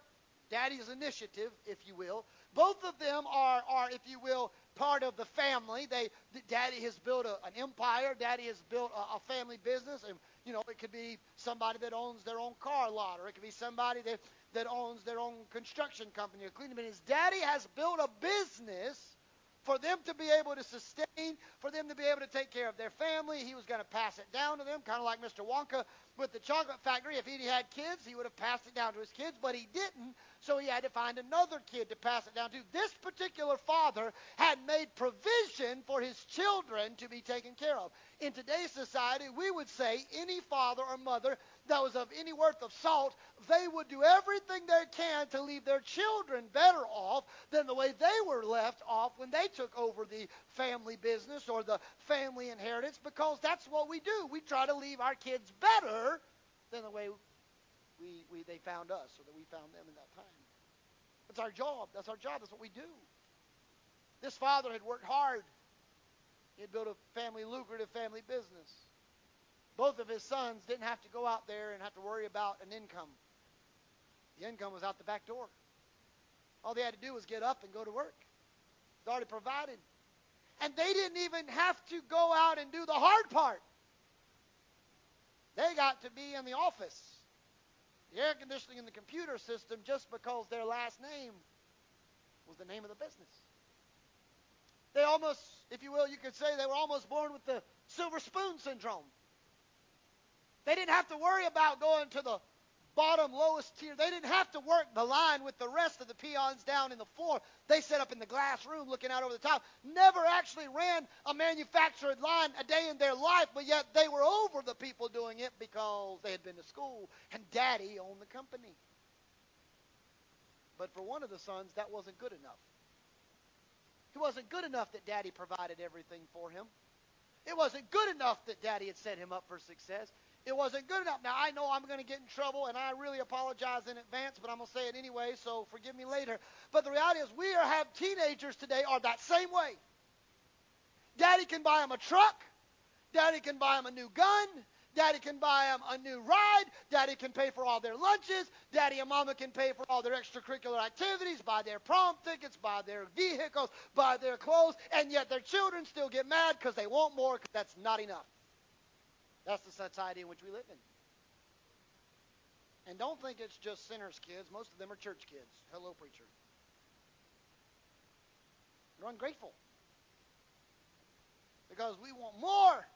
daddy's initiative, if you will. Both of them are, are if you will, part of the family. They, daddy has built a, an empire. Daddy has built a, a family business, and you know it could be somebody that owns their own car lot, or it could be somebody that that owns their own construction company or cleaning. His daddy has built a business for them to be able to sustain, for them to be able to take care of their family. He was going to pass it down to them, kind of like Mr. Wonka with the chocolate factory. If he had kids, he would have passed it down to his kids, but he didn't, so he had to find another kid to pass it down to. This particular father had made provision for his children to be taken care of. In today's society, we would say any father or mother that was of any worth of salt, they would do everything they can to leave their children better off than the way they were left off when they took over the family business or the family inheritance because that's what we do. We try to leave our kids better than the way we, we they found us or that we found them in that time. That's our job. That's our job. That's what we do. This father had worked hard. He had built a family lucrative family business. Both of his sons didn't have to go out there and have to worry about an income. The income was out the back door. All they had to do was get up and go to work. It's already provided. And they didn't even have to go out and do the hard part. They got to be in the office, the air conditioning and the computer system just because their last name was the name of the business. They almost, if you will, you could say they were almost born with the silver spoon syndrome. They didn't have to worry about going to the bottom lowest tier. They didn't have to work the line with the rest of the peons down in the floor. They set up in the glass room looking out over the top. Never actually ran a manufactured line a day in their life, but yet they were over the people doing it because they had been to school and daddy owned the company. But for one of the sons, that wasn't good enough. It wasn't good enough that daddy provided everything for him. It wasn't good enough that daddy had set him up for success. It wasn't good enough. Now, I know I'm going to get in trouble, and I really apologize in advance, but I'm going to say it anyway, so forgive me later. But the reality is, we are, have teenagers today are that same way. Daddy can buy them a truck. Daddy can buy them a new gun. Daddy can buy them a new ride. Daddy can pay for all their lunches. Daddy and mama can pay for all their extracurricular activities, buy their prom tickets, buy their vehicles, buy their clothes, and yet their children still get mad because they want more because that's not enough. That's the society in which we live in. And don't think it's just sinners' kids. Most of them are church kids. Hello, preacher. They're ungrateful. Because we want more.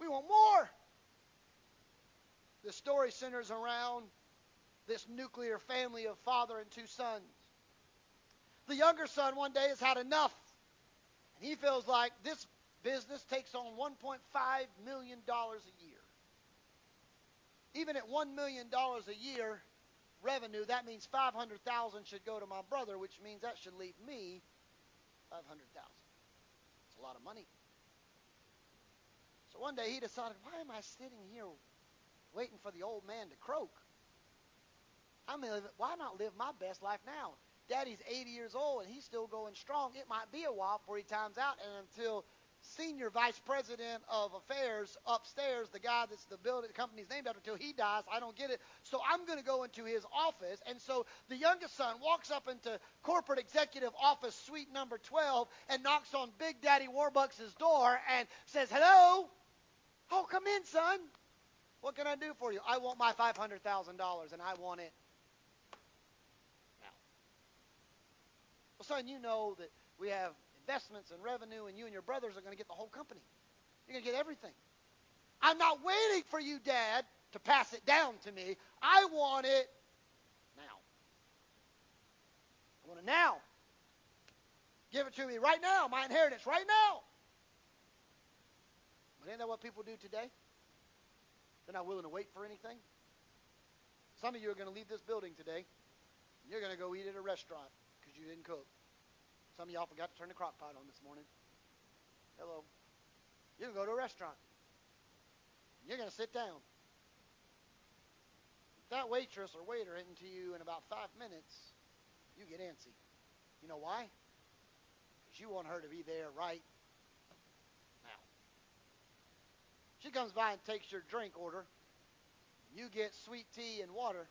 We want more. The story centers around this nuclear family of father and two sons. The younger son one day has had enough. And he feels like this business takes on $1.5 million a year. Even at $1 million a year revenue, that means 500,000 should go to my brother, which means that should leave me 500,000. It's a lot of money. So one day he decided, why am I sitting here waiting for the old man to croak? Gonna live, why not live my best life now? Daddy's 80 years old and he's still going strong. It might be a while before he times out, and until senior vice president of affairs upstairs, the guy that's the building, the company's named after, till he dies. I don't get it. So I'm going to go into his office. And so the youngest son walks up into corporate executive office suite number 12 and knocks on Big Daddy Warbucks' door and says, Hello? Oh, come in, son. What can I do for you? I want my $500,000 and I want it now. Well, son, you know that we have investments and revenue, and you and your brothers are going to get the whole company. You're going to get everything. I'm not waiting for you, Dad, to pass it down to me. I want it now. I want it now. Give it to me right now, my inheritance right now. But isn't that what people do today? They're not willing to wait for anything. Some of you are going to leave this building today. And you're going to go eat at a restaurant because you didn't cook. Some of y'all forgot to turn the crock pot on this morning. Hello. Going to go to a restaurant. You're going to sit down. If that waitress or waiter isn't to you in about five minutes, you get antsy. You know why? Because you want her to be there right now. She comes by and takes your drink order. You get sweet tea and water.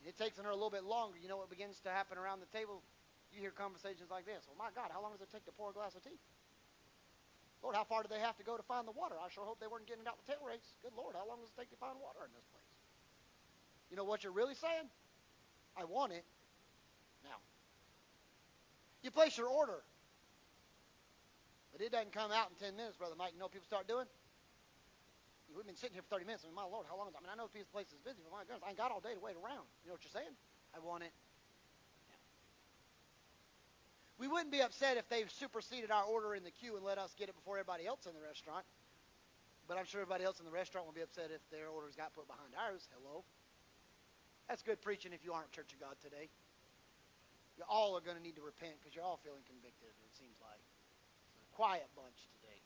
And it takes her a little bit longer. You know what begins to happen around the table? You hear conversations like this. Well, my God, how long does it take to pour a glass of tea? Lord, how far do they have to go to find the water? I sure hope they weren't getting out the tail race. Good Lord, how long does it take to find water in this place? You know what you're really saying? I want it now. You place your order, but it doesn't come out in 10 minutes, Brother Mike. You know what people start doing? We've been sitting here for 30 minutes. I mean, my Lord, how long is I mean, I know the place is busy, but my goodness, I ain't got all day to wait around. You know what you're saying? I want it we wouldn't be upset if they superseded our order in the queue and let us get it before everybody else in the restaurant. But I'm sure everybody else in the restaurant will be upset if their orders got put behind ours. Hello. That's good preaching if you aren't Church of God today. You all are going to need to repent because you're all feeling convicted, it seems like. It's a quiet bunch today.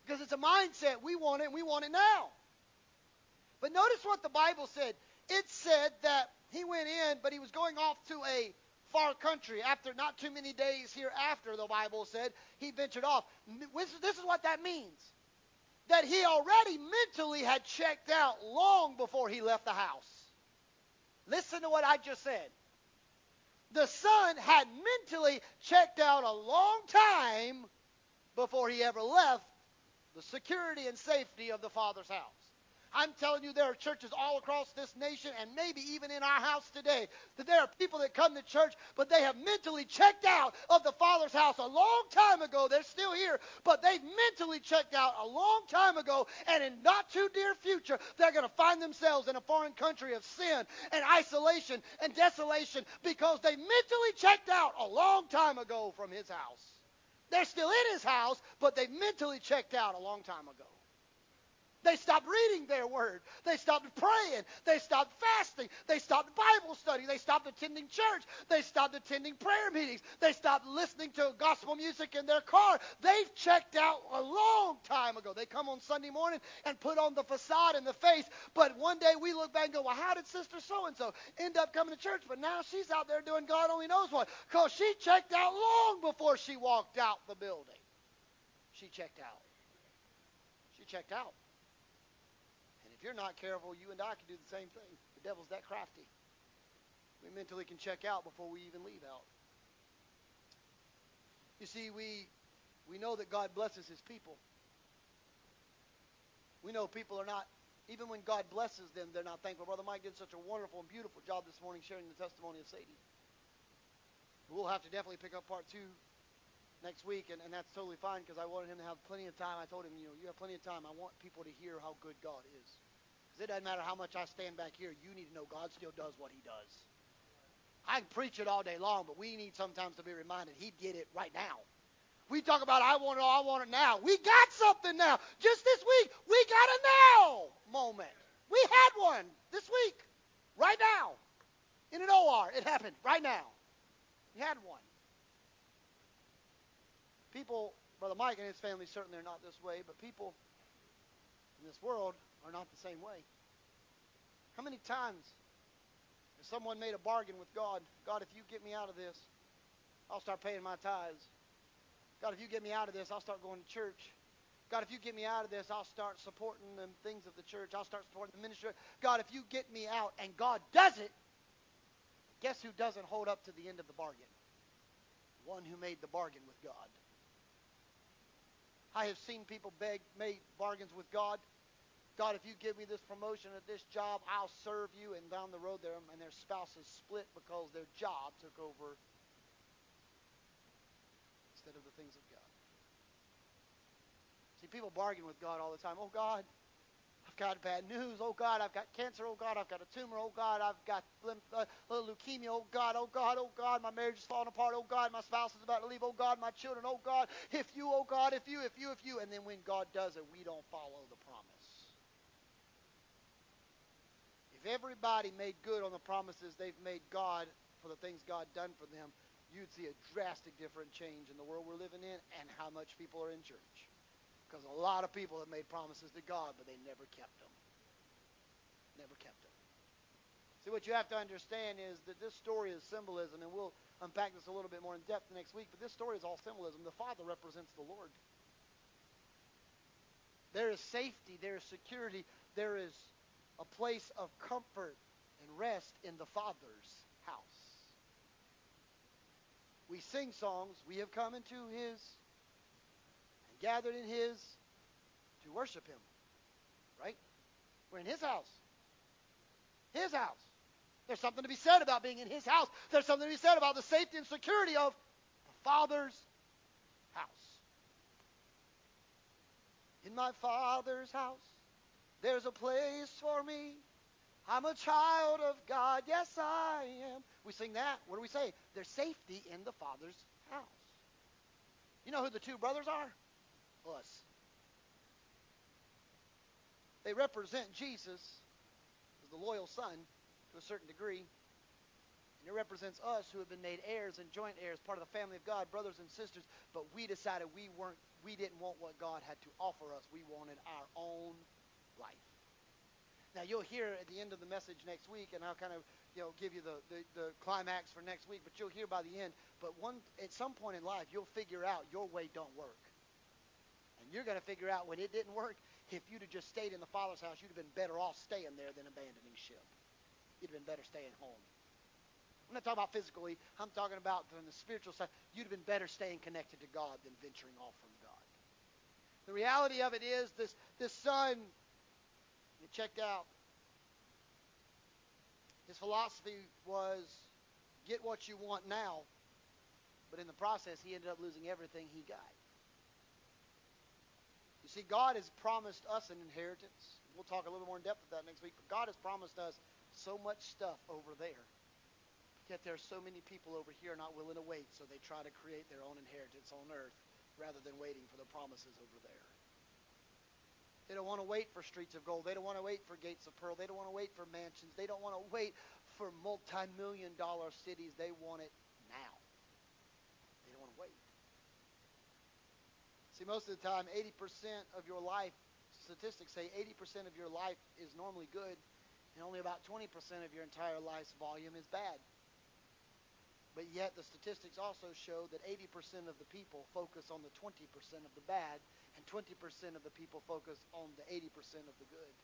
Because it's a mindset. We want it we want it now. But notice what the Bible said. It said that he went in, but he was going off to a far country. After not too many days hereafter, the Bible said, he ventured off. This is what that means. That he already mentally had checked out long before he left the house. Listen to what I just said. The son had mentally checked out a long time before he ever left the security and safety of the father's house. I'm telling you, there are churches all across this nation and maybe even in our house today that there are people that come to church, but they have mentally checked out of the Father's house a long time ago. They're still here, but they've mentally checked out a long time ago, and in not too dear future, they're going to find themselves in a foreign country of sin and isolation and desolation because they mentally checked out a long time ago from his house. They're still in his house, but they mentally checked out a long time ago. They stopped reading their word. They stopped praying. They stopped fasting. They stopped Bible study. They stopped attending church. They stopped attending prayer meetings. They stopped listening to gospel music in their car. They've checked out a long time ago. They come on Sunday morning and put on the facade and the face. But one day we look back and go, well, how did Sister so and so end up coming to church? But now she's out there doing God only knows what. Because she checked out long before she walked out the building. She checked out. She checked out. If you're not careful, you and I can do the same thing. The devil's that crafty. We mentally can check out before we even leave out. You see, we we know that God blesses his people. We know people are not even when God blesses them, they're not thankful. Brother Mike did such a wonderful and beautiful job this morning sharing the testimony of Sadie. We'll have to definitely pick up part two next week, and, and that's totally fine because I wanted him to have plenty of time. I told him, you know, you have plenty of time. I want people to hear how good God is. It doesn't matter how much I stand back here. You need to know God still does what he does. I can preach it all day long, but we need sometimes to be reminded he did it right now. We talk about I want it all, I want it now. We got something now. Just this week, we got a now moment. We had one this week, right now, in an OR. It happened right now. We had one. People, Brother Mike and his family certainly are not this way, but people in this world are not the same way. How many times has someone made a bargain with God? God, if you get me out of this, I'll start paying my tithes. God, if you get me out of this, I'll start going to church. God, if you get me out of this, I'll start supporting the things of the church. I'll start supporting the ministry. God, if you get me out, and God does it, guess who doesn't hold up to the end of the bargain? One who made the bargain with God. I have seen people beg, made bargains with God. God, if you give me this promotion at this job, I'll serve you. And down the road there, and their spouses split because their job took over instead of the things of God. See, people bargain with God all the time. Oh, God, I've got bad news. Oh, God, I've got cancer. Oh, God, I've got a tumor. Oh, God, I've got uh, leukemia. Oh, God, oh, God, oh, God, my marriage is falling apart. Oh, God, my spouse is about to leave. Oh, God, my children. Oh, God, if you, oh, God, if you, if you, if you. And then when God does it, we don't follow the promise. If everybody made good on the promises they've made God for the things God done for them, you'd see a drastic different change in the world we're living in and how much people are in church. Because a lot of people have made promises to God, but they never kept them. Never kept them. See, what you have to understand is that this story is symbolism, and we'll unpack this a little bit more in depth next week, but this story is all symbolism. The Father represents the Lord. There is safety, there is security, there is a place of comfort and rest in the Father's house. We sing songs, we have come into His and gathered in His to worship Him. Right? We're in His house. His house. There's something to be said about being in His house. There's something to be said about the safety and security of the Father's house. In my Father's house, there's a place for me. I'm a child of God. Yes, I am. We sing that. What do we say? There's safety in the Father's house. You know who the two brothers are? us. They represent Jesus as the loyal son to a certain degree. And it represents us who have been made heirs and joint heirs, part of the family of God, brothers and sisters. But we decided we weren't, we didn't want what God had to offer us. We wanted our own life. Now you'll hear at the end of the message next week, and I'll kind of you know give you the, the, the climax for next week. But you'll hear by the end. But one at some point in life, you'll figure out your way don't work. And you're going to figure out when it didn't work, if you'd have just stayed in the Father's house, you'd have been better off staying there than abandoning ship. You'd have been better staying home. I'm not talking about physically. I'm talking about from the spiritual side. You'd have been better staying connected to God than venturing off from God. The reality of it is this, this son, you checked out, his philosophy was get what you want now, but in the process, he ended up losing everything he got. You see, God has promised us an inheritance. We'll talk a little more in depth about that next week. But God has promised us so much stuff over there. Yet there are so many people over here not willing to wait, so they try to create their own inheritance on earth rather than waiting for the promises over there. They don't want to wait for streets of gold. They don't want to wait for gates of pearl. They don't want to wait for mansions. They don't want to wait for multi-million dollar cities. They want it now. They don't want to wait. See, most of the time, 80% of your life, statistics say 80% of your life is normally good, and only about 20% of your entire life's volume is bad. But yet, the statistics also show that 80% of the people focus on the 20% of the bad, 20% of the people focus on the 80% of the good.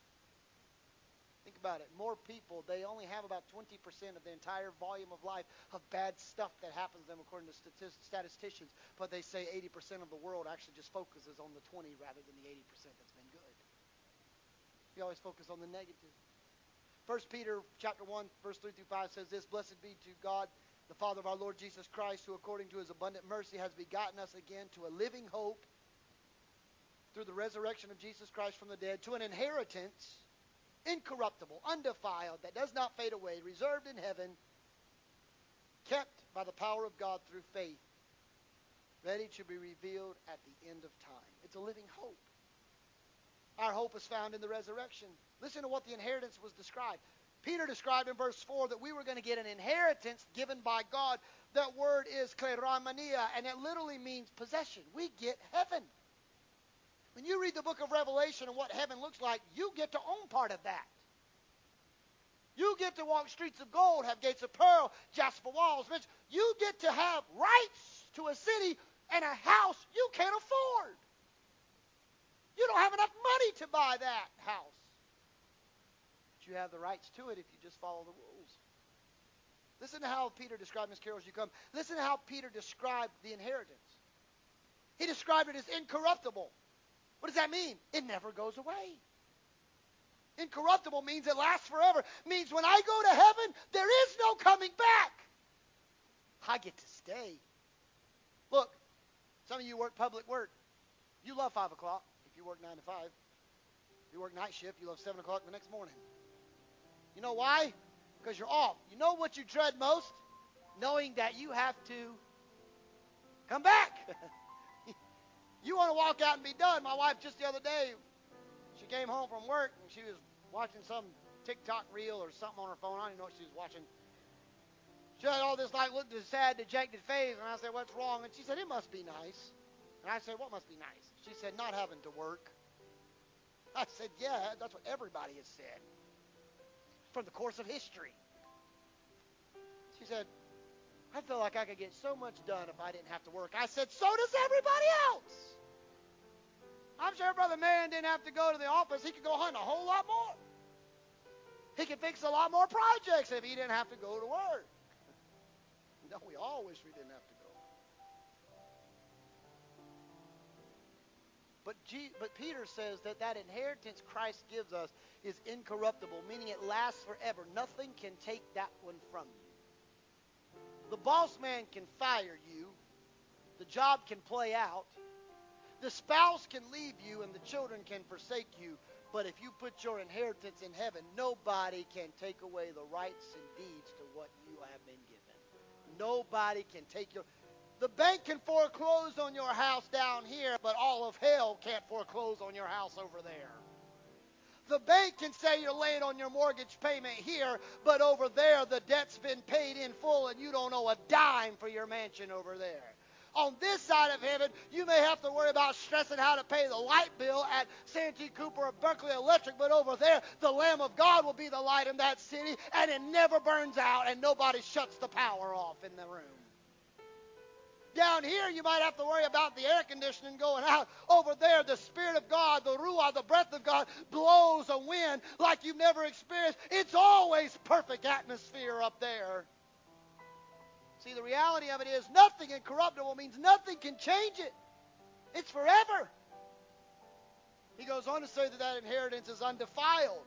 Think about it. More people, they only have about 20% of the entire volume of life of bad stuff that happens to them according to statisticians, but they say 80% of the world actually just focuses on the 20 rather than the 80% that's been good. We always focus on the negative. 1 Peter chapter 1 verse 3 through 5 says this, Blessed be to God, the Father of our Lord Jesus Christ, who according to his abundant mercy has begotten us again to a living hope through the resurrection of Jesus Christ from the dead, to an inheritance incorruptible, undefiled, that does not fade away, reserved in heaven, kept by the power of God through faith, ready to be revealed at the end of time. It's a living hope. Our hope is found in the resurrection. Listen to what the inheritance was described. Peter described in verse 4 that we were going to get an inheritance given by God. That word is kleramania, and it literally means possession. We get heaven. When you read the book of Revelation and what heaven looks like, you get to own part of that. You get to walk streets of gold, have gates of pearl, jasper walls. You get to have rights to a city and a house you can't afford. You don't have enough money to buy that house. But you have the rights to it if you just follow the rules. Listen to how Peter described Miss Carol as you come. Listen to how Peter described the inheritance. He described it as incorruptible. What does that mean? It never goes away. Incorruptible means it lasts forever. Means when I go to heaven, there is no coming back. I get to stay. Look, some of you work public work. You love 5 o'clock if you work 9 to 5. If you work night shift, you love 7 o'clock the next morning. You know why? Because you're off. You know what you dread most? Knowing that you have to come back. you want to walk out and be done. My wife just the other day, she came home from work and she was watching some TikTok reel or something on her phone. I don't even know what she was watching. She had all this like looked sad, dejected face, and I said, "What's wrong?" And she said, "It must be nice." And I said, "What must be nice?" She said, "Not having to work." I said, "Yeah, that's what everybody has said from the course of history." She said, "I feel like I could get so much done if I didn't have to work." I said, "So does everybody else." I'm sure Brother Marion didn't have to go to the office. He could go hunt a whole lot more. He could fix a lot more projects if he didn't have to go to work. No, we all wish we didn't have to go. But, but Peter says that that inheritance Christ gives us is incorruptible, meaning it lasts forever. Nothing can take that one from you. The boss man can fire you. The job can play out. The spouse can leave you and the children can forsake you. But if you put your inheritance in heaven, nobody can take away the rights and deeds to what you have been given. Nobody can take your. The bank can foreclose on your house down here, but all of hell can't foreclose on your house over there. The bank can say you're late on your mortgage payment here, but over there the debt's been paid in full and you don't owe a dime for your mansion over there. On this side of heaven, you may have to worry about stressing how to pay the light bill at Santee Cooper or Berkeley Electric, but over there, the Lamb of God will be the light in that city, and it never burns out, and nobody shuts the power off in the room. Down here, you might have to worry about the air conditioning going out. Over there, the Spirit of God, the Ruah, the breath of God, blows a wind like you've never experienced. It's always perfect atmosphere up there. See, the reality of it is nothing incorruptible means nothing can change it. It's forever. He goes on to say that that inheritance is undefiled.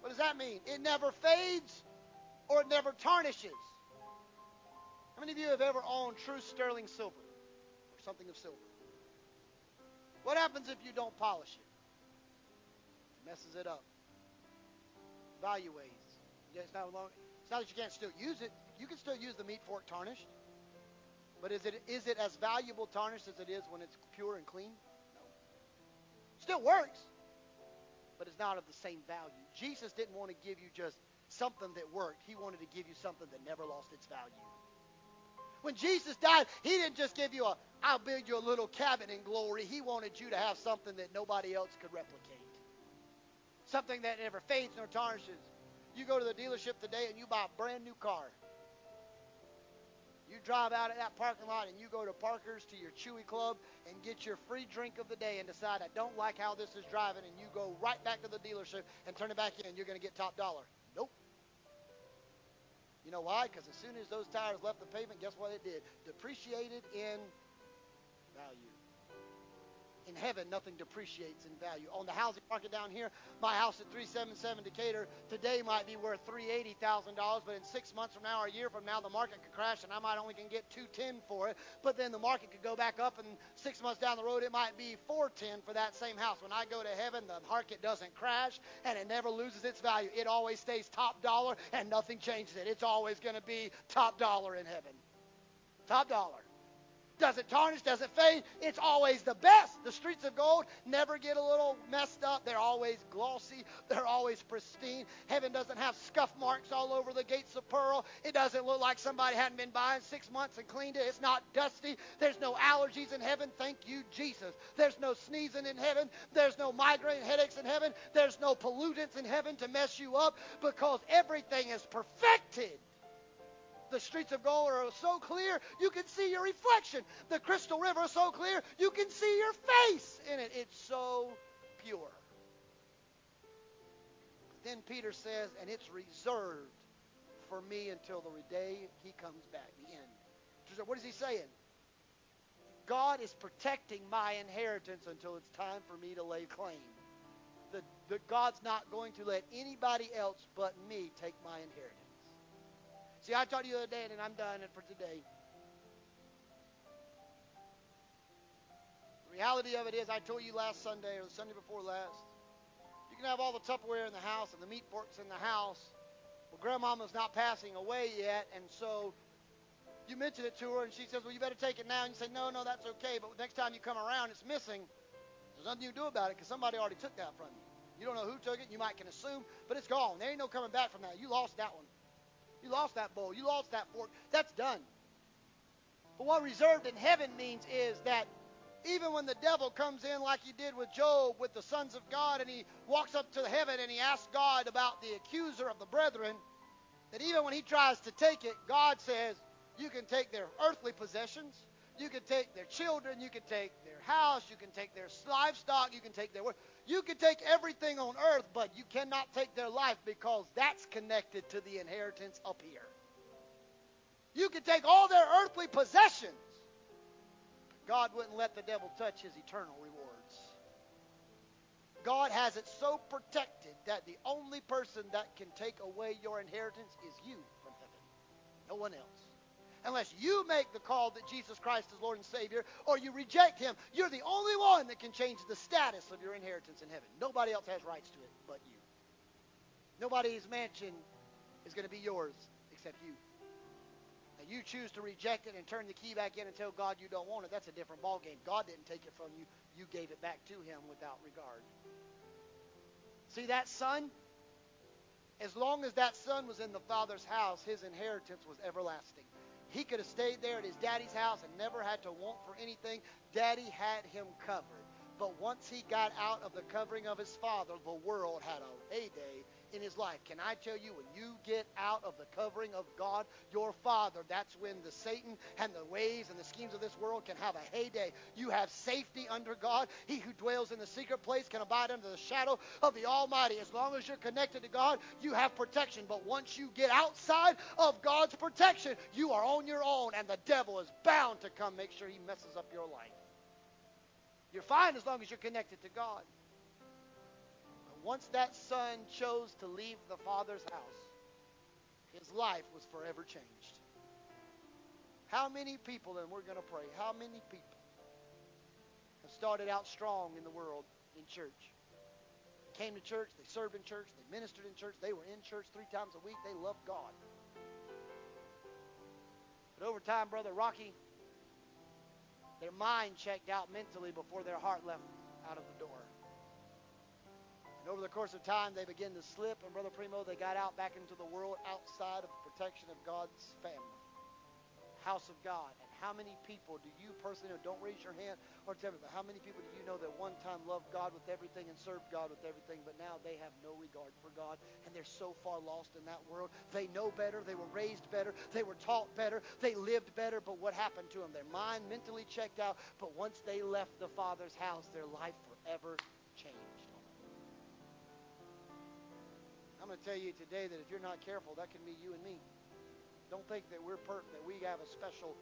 What does that mean? It never fades or it never tarnishes. How many of you have ever owned true sterling silver or something of silver? What happens if you don't polish it? It messes it up. Value ways. It's not, long, it's not that you can't still use it. You can still use the meat fork tarnished. But is it is it as valuable tarnished as it is when it's pure and clean? No. Still works, but it's not of the same value. Jesus didn't want to give you just something that worked. He wanted to give you something that never lost its value. When Jesus died, he didn't just give you a I'll build you a little cabin in glory. He wanted you to have something that nobody else could replicate. Something that never fades nor tarnishes. You go to the dealership today and you buy a brand new car. You drive out of that parking lot and you go to Parker's to your Chewy Club and get your free drink of the day and decide, I don't like how this is driving, and you go right back to the dealership and turn it back in, you're going to get top dollar. Nope. You know why? Because as soon as those tires left the pavement, guess what it did? Depreciated in value. In heaven, nothing depreciates in value. On the housing market down here, my house at 377 Decatur today might be worth $380,000, but in six months from now or a year from now, the market could crash and I might only can get 210 for it. But then the market could go back up, and six months down the road, it might be 410 for that same house. When I go to heaven, the market doesn't crash and it never loses its value. It always stays top dollar and nothing changes it. It's always going to be top dollar in heaven. Top dollar. Does it tarnish? Does it fade? It's always the best. The streets of gold never get a little messed up. They're always glossy. They're always pristine. Heaven doesn't have scuff marks all over the gates of pearl. It doesn't look like somebody hadn't been by in six months and cleaned it. It's not dusty. There's no allergies in heaven. Thank you, Jesus. There's no sneezing in heaven. There's no migraine headaches in heaven. There's no pollutants in heaven to mess you up because everything is perfected The streets of gold are so clear you can see your reflection. The crystal river is so clear you can see your face in it. It's so pure. Then Peter says, and it's reserved for me until the day he comes back, the end. What is he saying? God is protecting my inheritance until it's time for me to lay claim. That, God's not going to let anybody else but me take my inheritance. See, I told you the other day, and I'm done it for today. The reality of it is, I told you last Sunday or the Sunday before last, you can have all the Tupperware in the house and the meat forks in the house. but Grandmama's not passing away yet, and so you mention it to her, and she says, Well, you better take it now. And you say, No, no, that's okay. But next time you come around, it's missing. There's nothing you can do about it because somebody already took that from you. You don't know who took it. You might can assume, but it's gone. There ain't no coming back from that. You lost that one. You lost that bowl. You lost that fork. That's done. But what reserved in heaven means is that even when the devil comes in like he did with Job with the sons of God and he walks up to heaven and he asks God about the accuser of the brethren, that even when he tries to take it, God says, You can take their earthly possessions, you can take their children, you can take their house, you can take their livestock, you can take their work. You can take everything on earth, but you cannot take their life because that's connected to the inheritance up here. You can take all their earthly possessions, but God wouldn't let the devil touch his eternal rewards. God has it so protected that the only person that can take away your inheritance is you from heaven, no one else. Unless you make the call that Jesus Christ is Lord and Savior, or you reject Him, you're the only one that can change the status of your inheritance in heaven. Nobody else has rights to it but you. Nobody's mansion is going to be yours except you and you choose to reject it and turn the key back in and tell God you don't want it, that's a different ballgame. God didn't take it from you, you gave it back to Him without regard. See that son? As long as that son was in the father's house, his inheritance was everlasting. He could have stayed there at his daddy's house and never had to want for anything. Daddy had him covered. But once he got out of the covering of his father, the world had a heyday in his life. Can I tell you, when you get out of the covering of God, your Father, that's when the Satan and the ways and the schemes of this world can have a heyday. You have safety under God. He who dwells in the secret place can abide under the shadow of the Almighty. As long as you're connected to God, you have protection. But once you get outside of God's protection, you are on your own, and the devil is bound to come make sure he messes up your life. You're fine as long as you're connected to God once that son chose to leave the father's house, his life was forever changed. How many people, and we're going to pray, how many people have started out strong in the world in church? Came to church, they served in church, they ministered in church, they were in church three times a week, they loved God. But over time, Brother Rocky, their mind checked out mentally before their heart left out of the door. And over the course of time, they began to slip. And Brother Primo, they got out back into the world outside of the protection of God's family, house of God. And how many people do you personally know? Don't raise your hand or tell me, but how many people do you know that one time loved God with everything and served God with everything, but now they have no regard for God and they're so far lost in that world? They know better. They were raised better. They were taught better. They lived better. But what happened to them? Their mind mentally checked out. But once they left the Father's house, their life forever changed. I'm going to tell you today that if you're not careful, that can be you and me. Don't think that we're per- that we have a special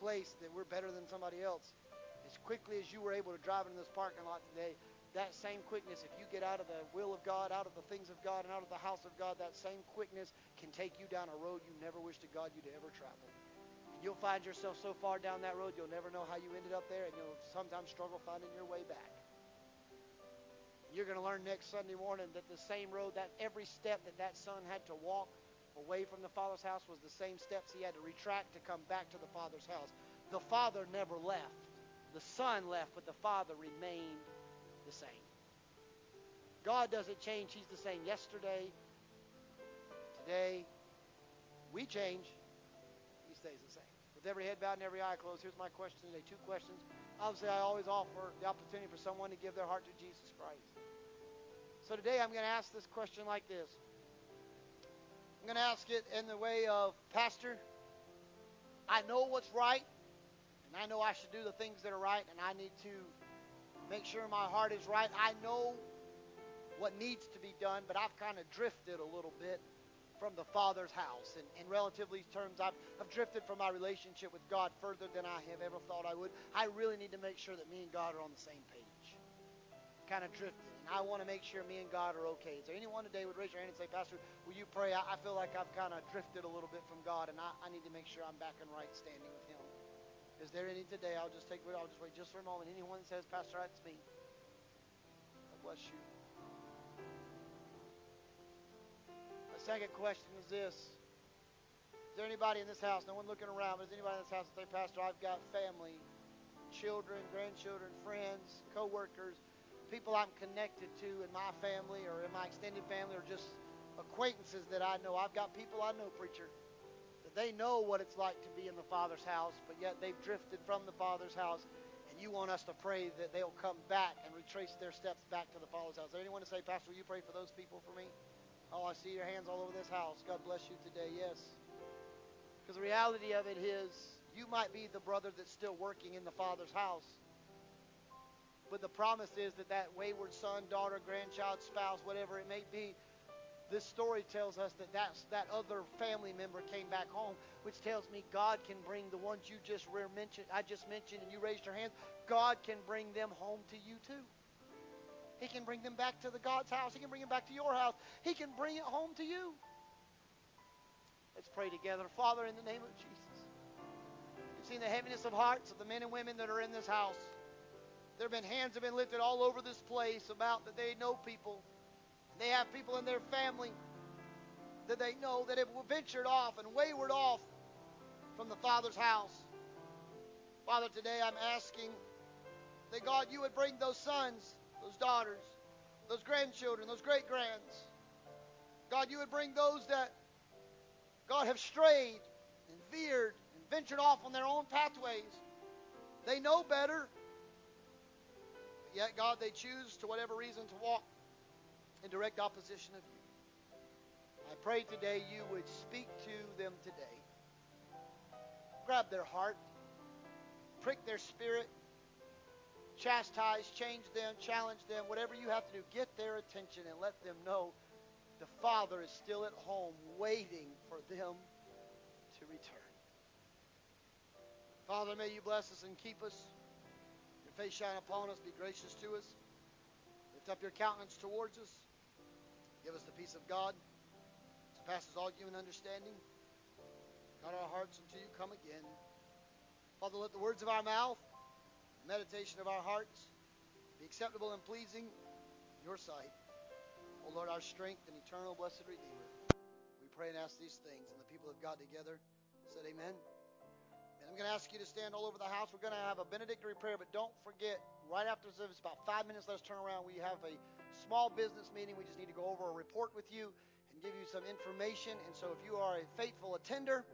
place that we're better than somebody else. As quickly as you were able to drive into this parking lot today, that same quickness, if you get out of the will of God, out of the things of God, and out of the house of God, that same quickness can take you down a road you never wish to God you'd ever travel. And you'll find yourself so far down that road, you'll never know how you ended up there, and you'll sometimes struggle finding your way back. You're going to learn next Sunday morning that the same road, that every step that that son had to walk away from the Father's house was the same steps he had to retract to come back to the Father's house. The Father never left. The Son left, but the Father remained the same. God doesn't change. He's the same yesterday, today. We change. He stays the same. With every head bowed and every eye closed, here's my question today. Two questions. Obviously, I always offer the opportunity for someone to give their heart to Jesus Christ. So today I'm going to ask this question like this I'm going to ask it in the way of Pastor. I know what's right, and I know I should do the things that are right, and I need to make sure my heart is right. I know what needs to be done, but I've kind of drifted a little bit from the Father's house. And in relatively terms, I've, I've drifted from my relationship with God further than I have ever thought I would. I really need to make sure that me and God are on the same page. Kind of drifted. And I want to make sure me and God are okay. Is there anyone today would raise your hand and say, Pastor, will you pray? I, I feel like I've kind of drifted a little bit from God, and I, I need to make sure I'm back in right standing with Him. Is there any today? I'll just take. I'll just wait just for a moment. Anyone says, Pastor, that's me. God bless you. Second question is this: Is there anybody in this house? No one looking around, but is anybody in this house that say, Pastor, I've got family, children, grandchildren, friends, co-workers, people I'm connected to in my family or in my extended family, or just acquaintances that I know. I've got people I know, preacher, that they know what it's like to be in the Father's house, but yet they've drifted from the Father's house. And you want us to pray that they'll come back and retrace their steps back to the Father's house. Is there anyone to say, Pastor, will you pray for those people for me? Oh, I see your hands all over this house. God bless you today. Yes. Because the reality of it is, you might be the brother that's still working in the Father's house. But the promise is that that wayward son, daughter, grandchild, spouse, whatever it may be, this story tells us that that's, that other family member came back home, which tells me God can bring the ones you just mentioned, I just mentioned, and you raised your hands. God can bring them home to you too. He can bring them back to the God's house. He can bring them back to your house. He can bring it home to you. Let's pray together. Father, in the name of Jesus, you've seen the heaviness of hearts of the men and women that are in this house. There have been hands have been lifted all over this place about that they know people. They have people in their family that they know that have ventured off and wayward off from the Father's house. Father, today I'm asking that God, you would bring those sons those daughters, those grandchildren, those great grands. God, you would bring those that, God, have strayed and veered and ventured off on their own pathways. They know better, but yet, God, they choose, to whatever reason, to walk in direct opposition of you. I pray today you would speak to them today. Grab their heart, prick their spirit, chastise, change them, challenge them, whatever you have to do, get their attention and let them know the Father is still at home waiting for them to return. Father, may you bless us and keep us. Your face shine upon us, be gracious to us. Lift up your countenance towards us. Give us the peace of God, surpasses all human understanding. God, our hearts until you come again. Father, let the words of our mouth meditation of our hearts be acceptable and pleasing in your sight. O Lord, our strength and eternal blessed Redeemer. We pray and ask these things, and the people of God together said, Amen. And I'm going to ask you to stand all over the house. We're going to have a benedictory prayer, but don't forget, right after service, about five minutes, let's turn around. We have a small business meeting. We just need to go over a report with you and give you some information. And so if you are a faithful attender,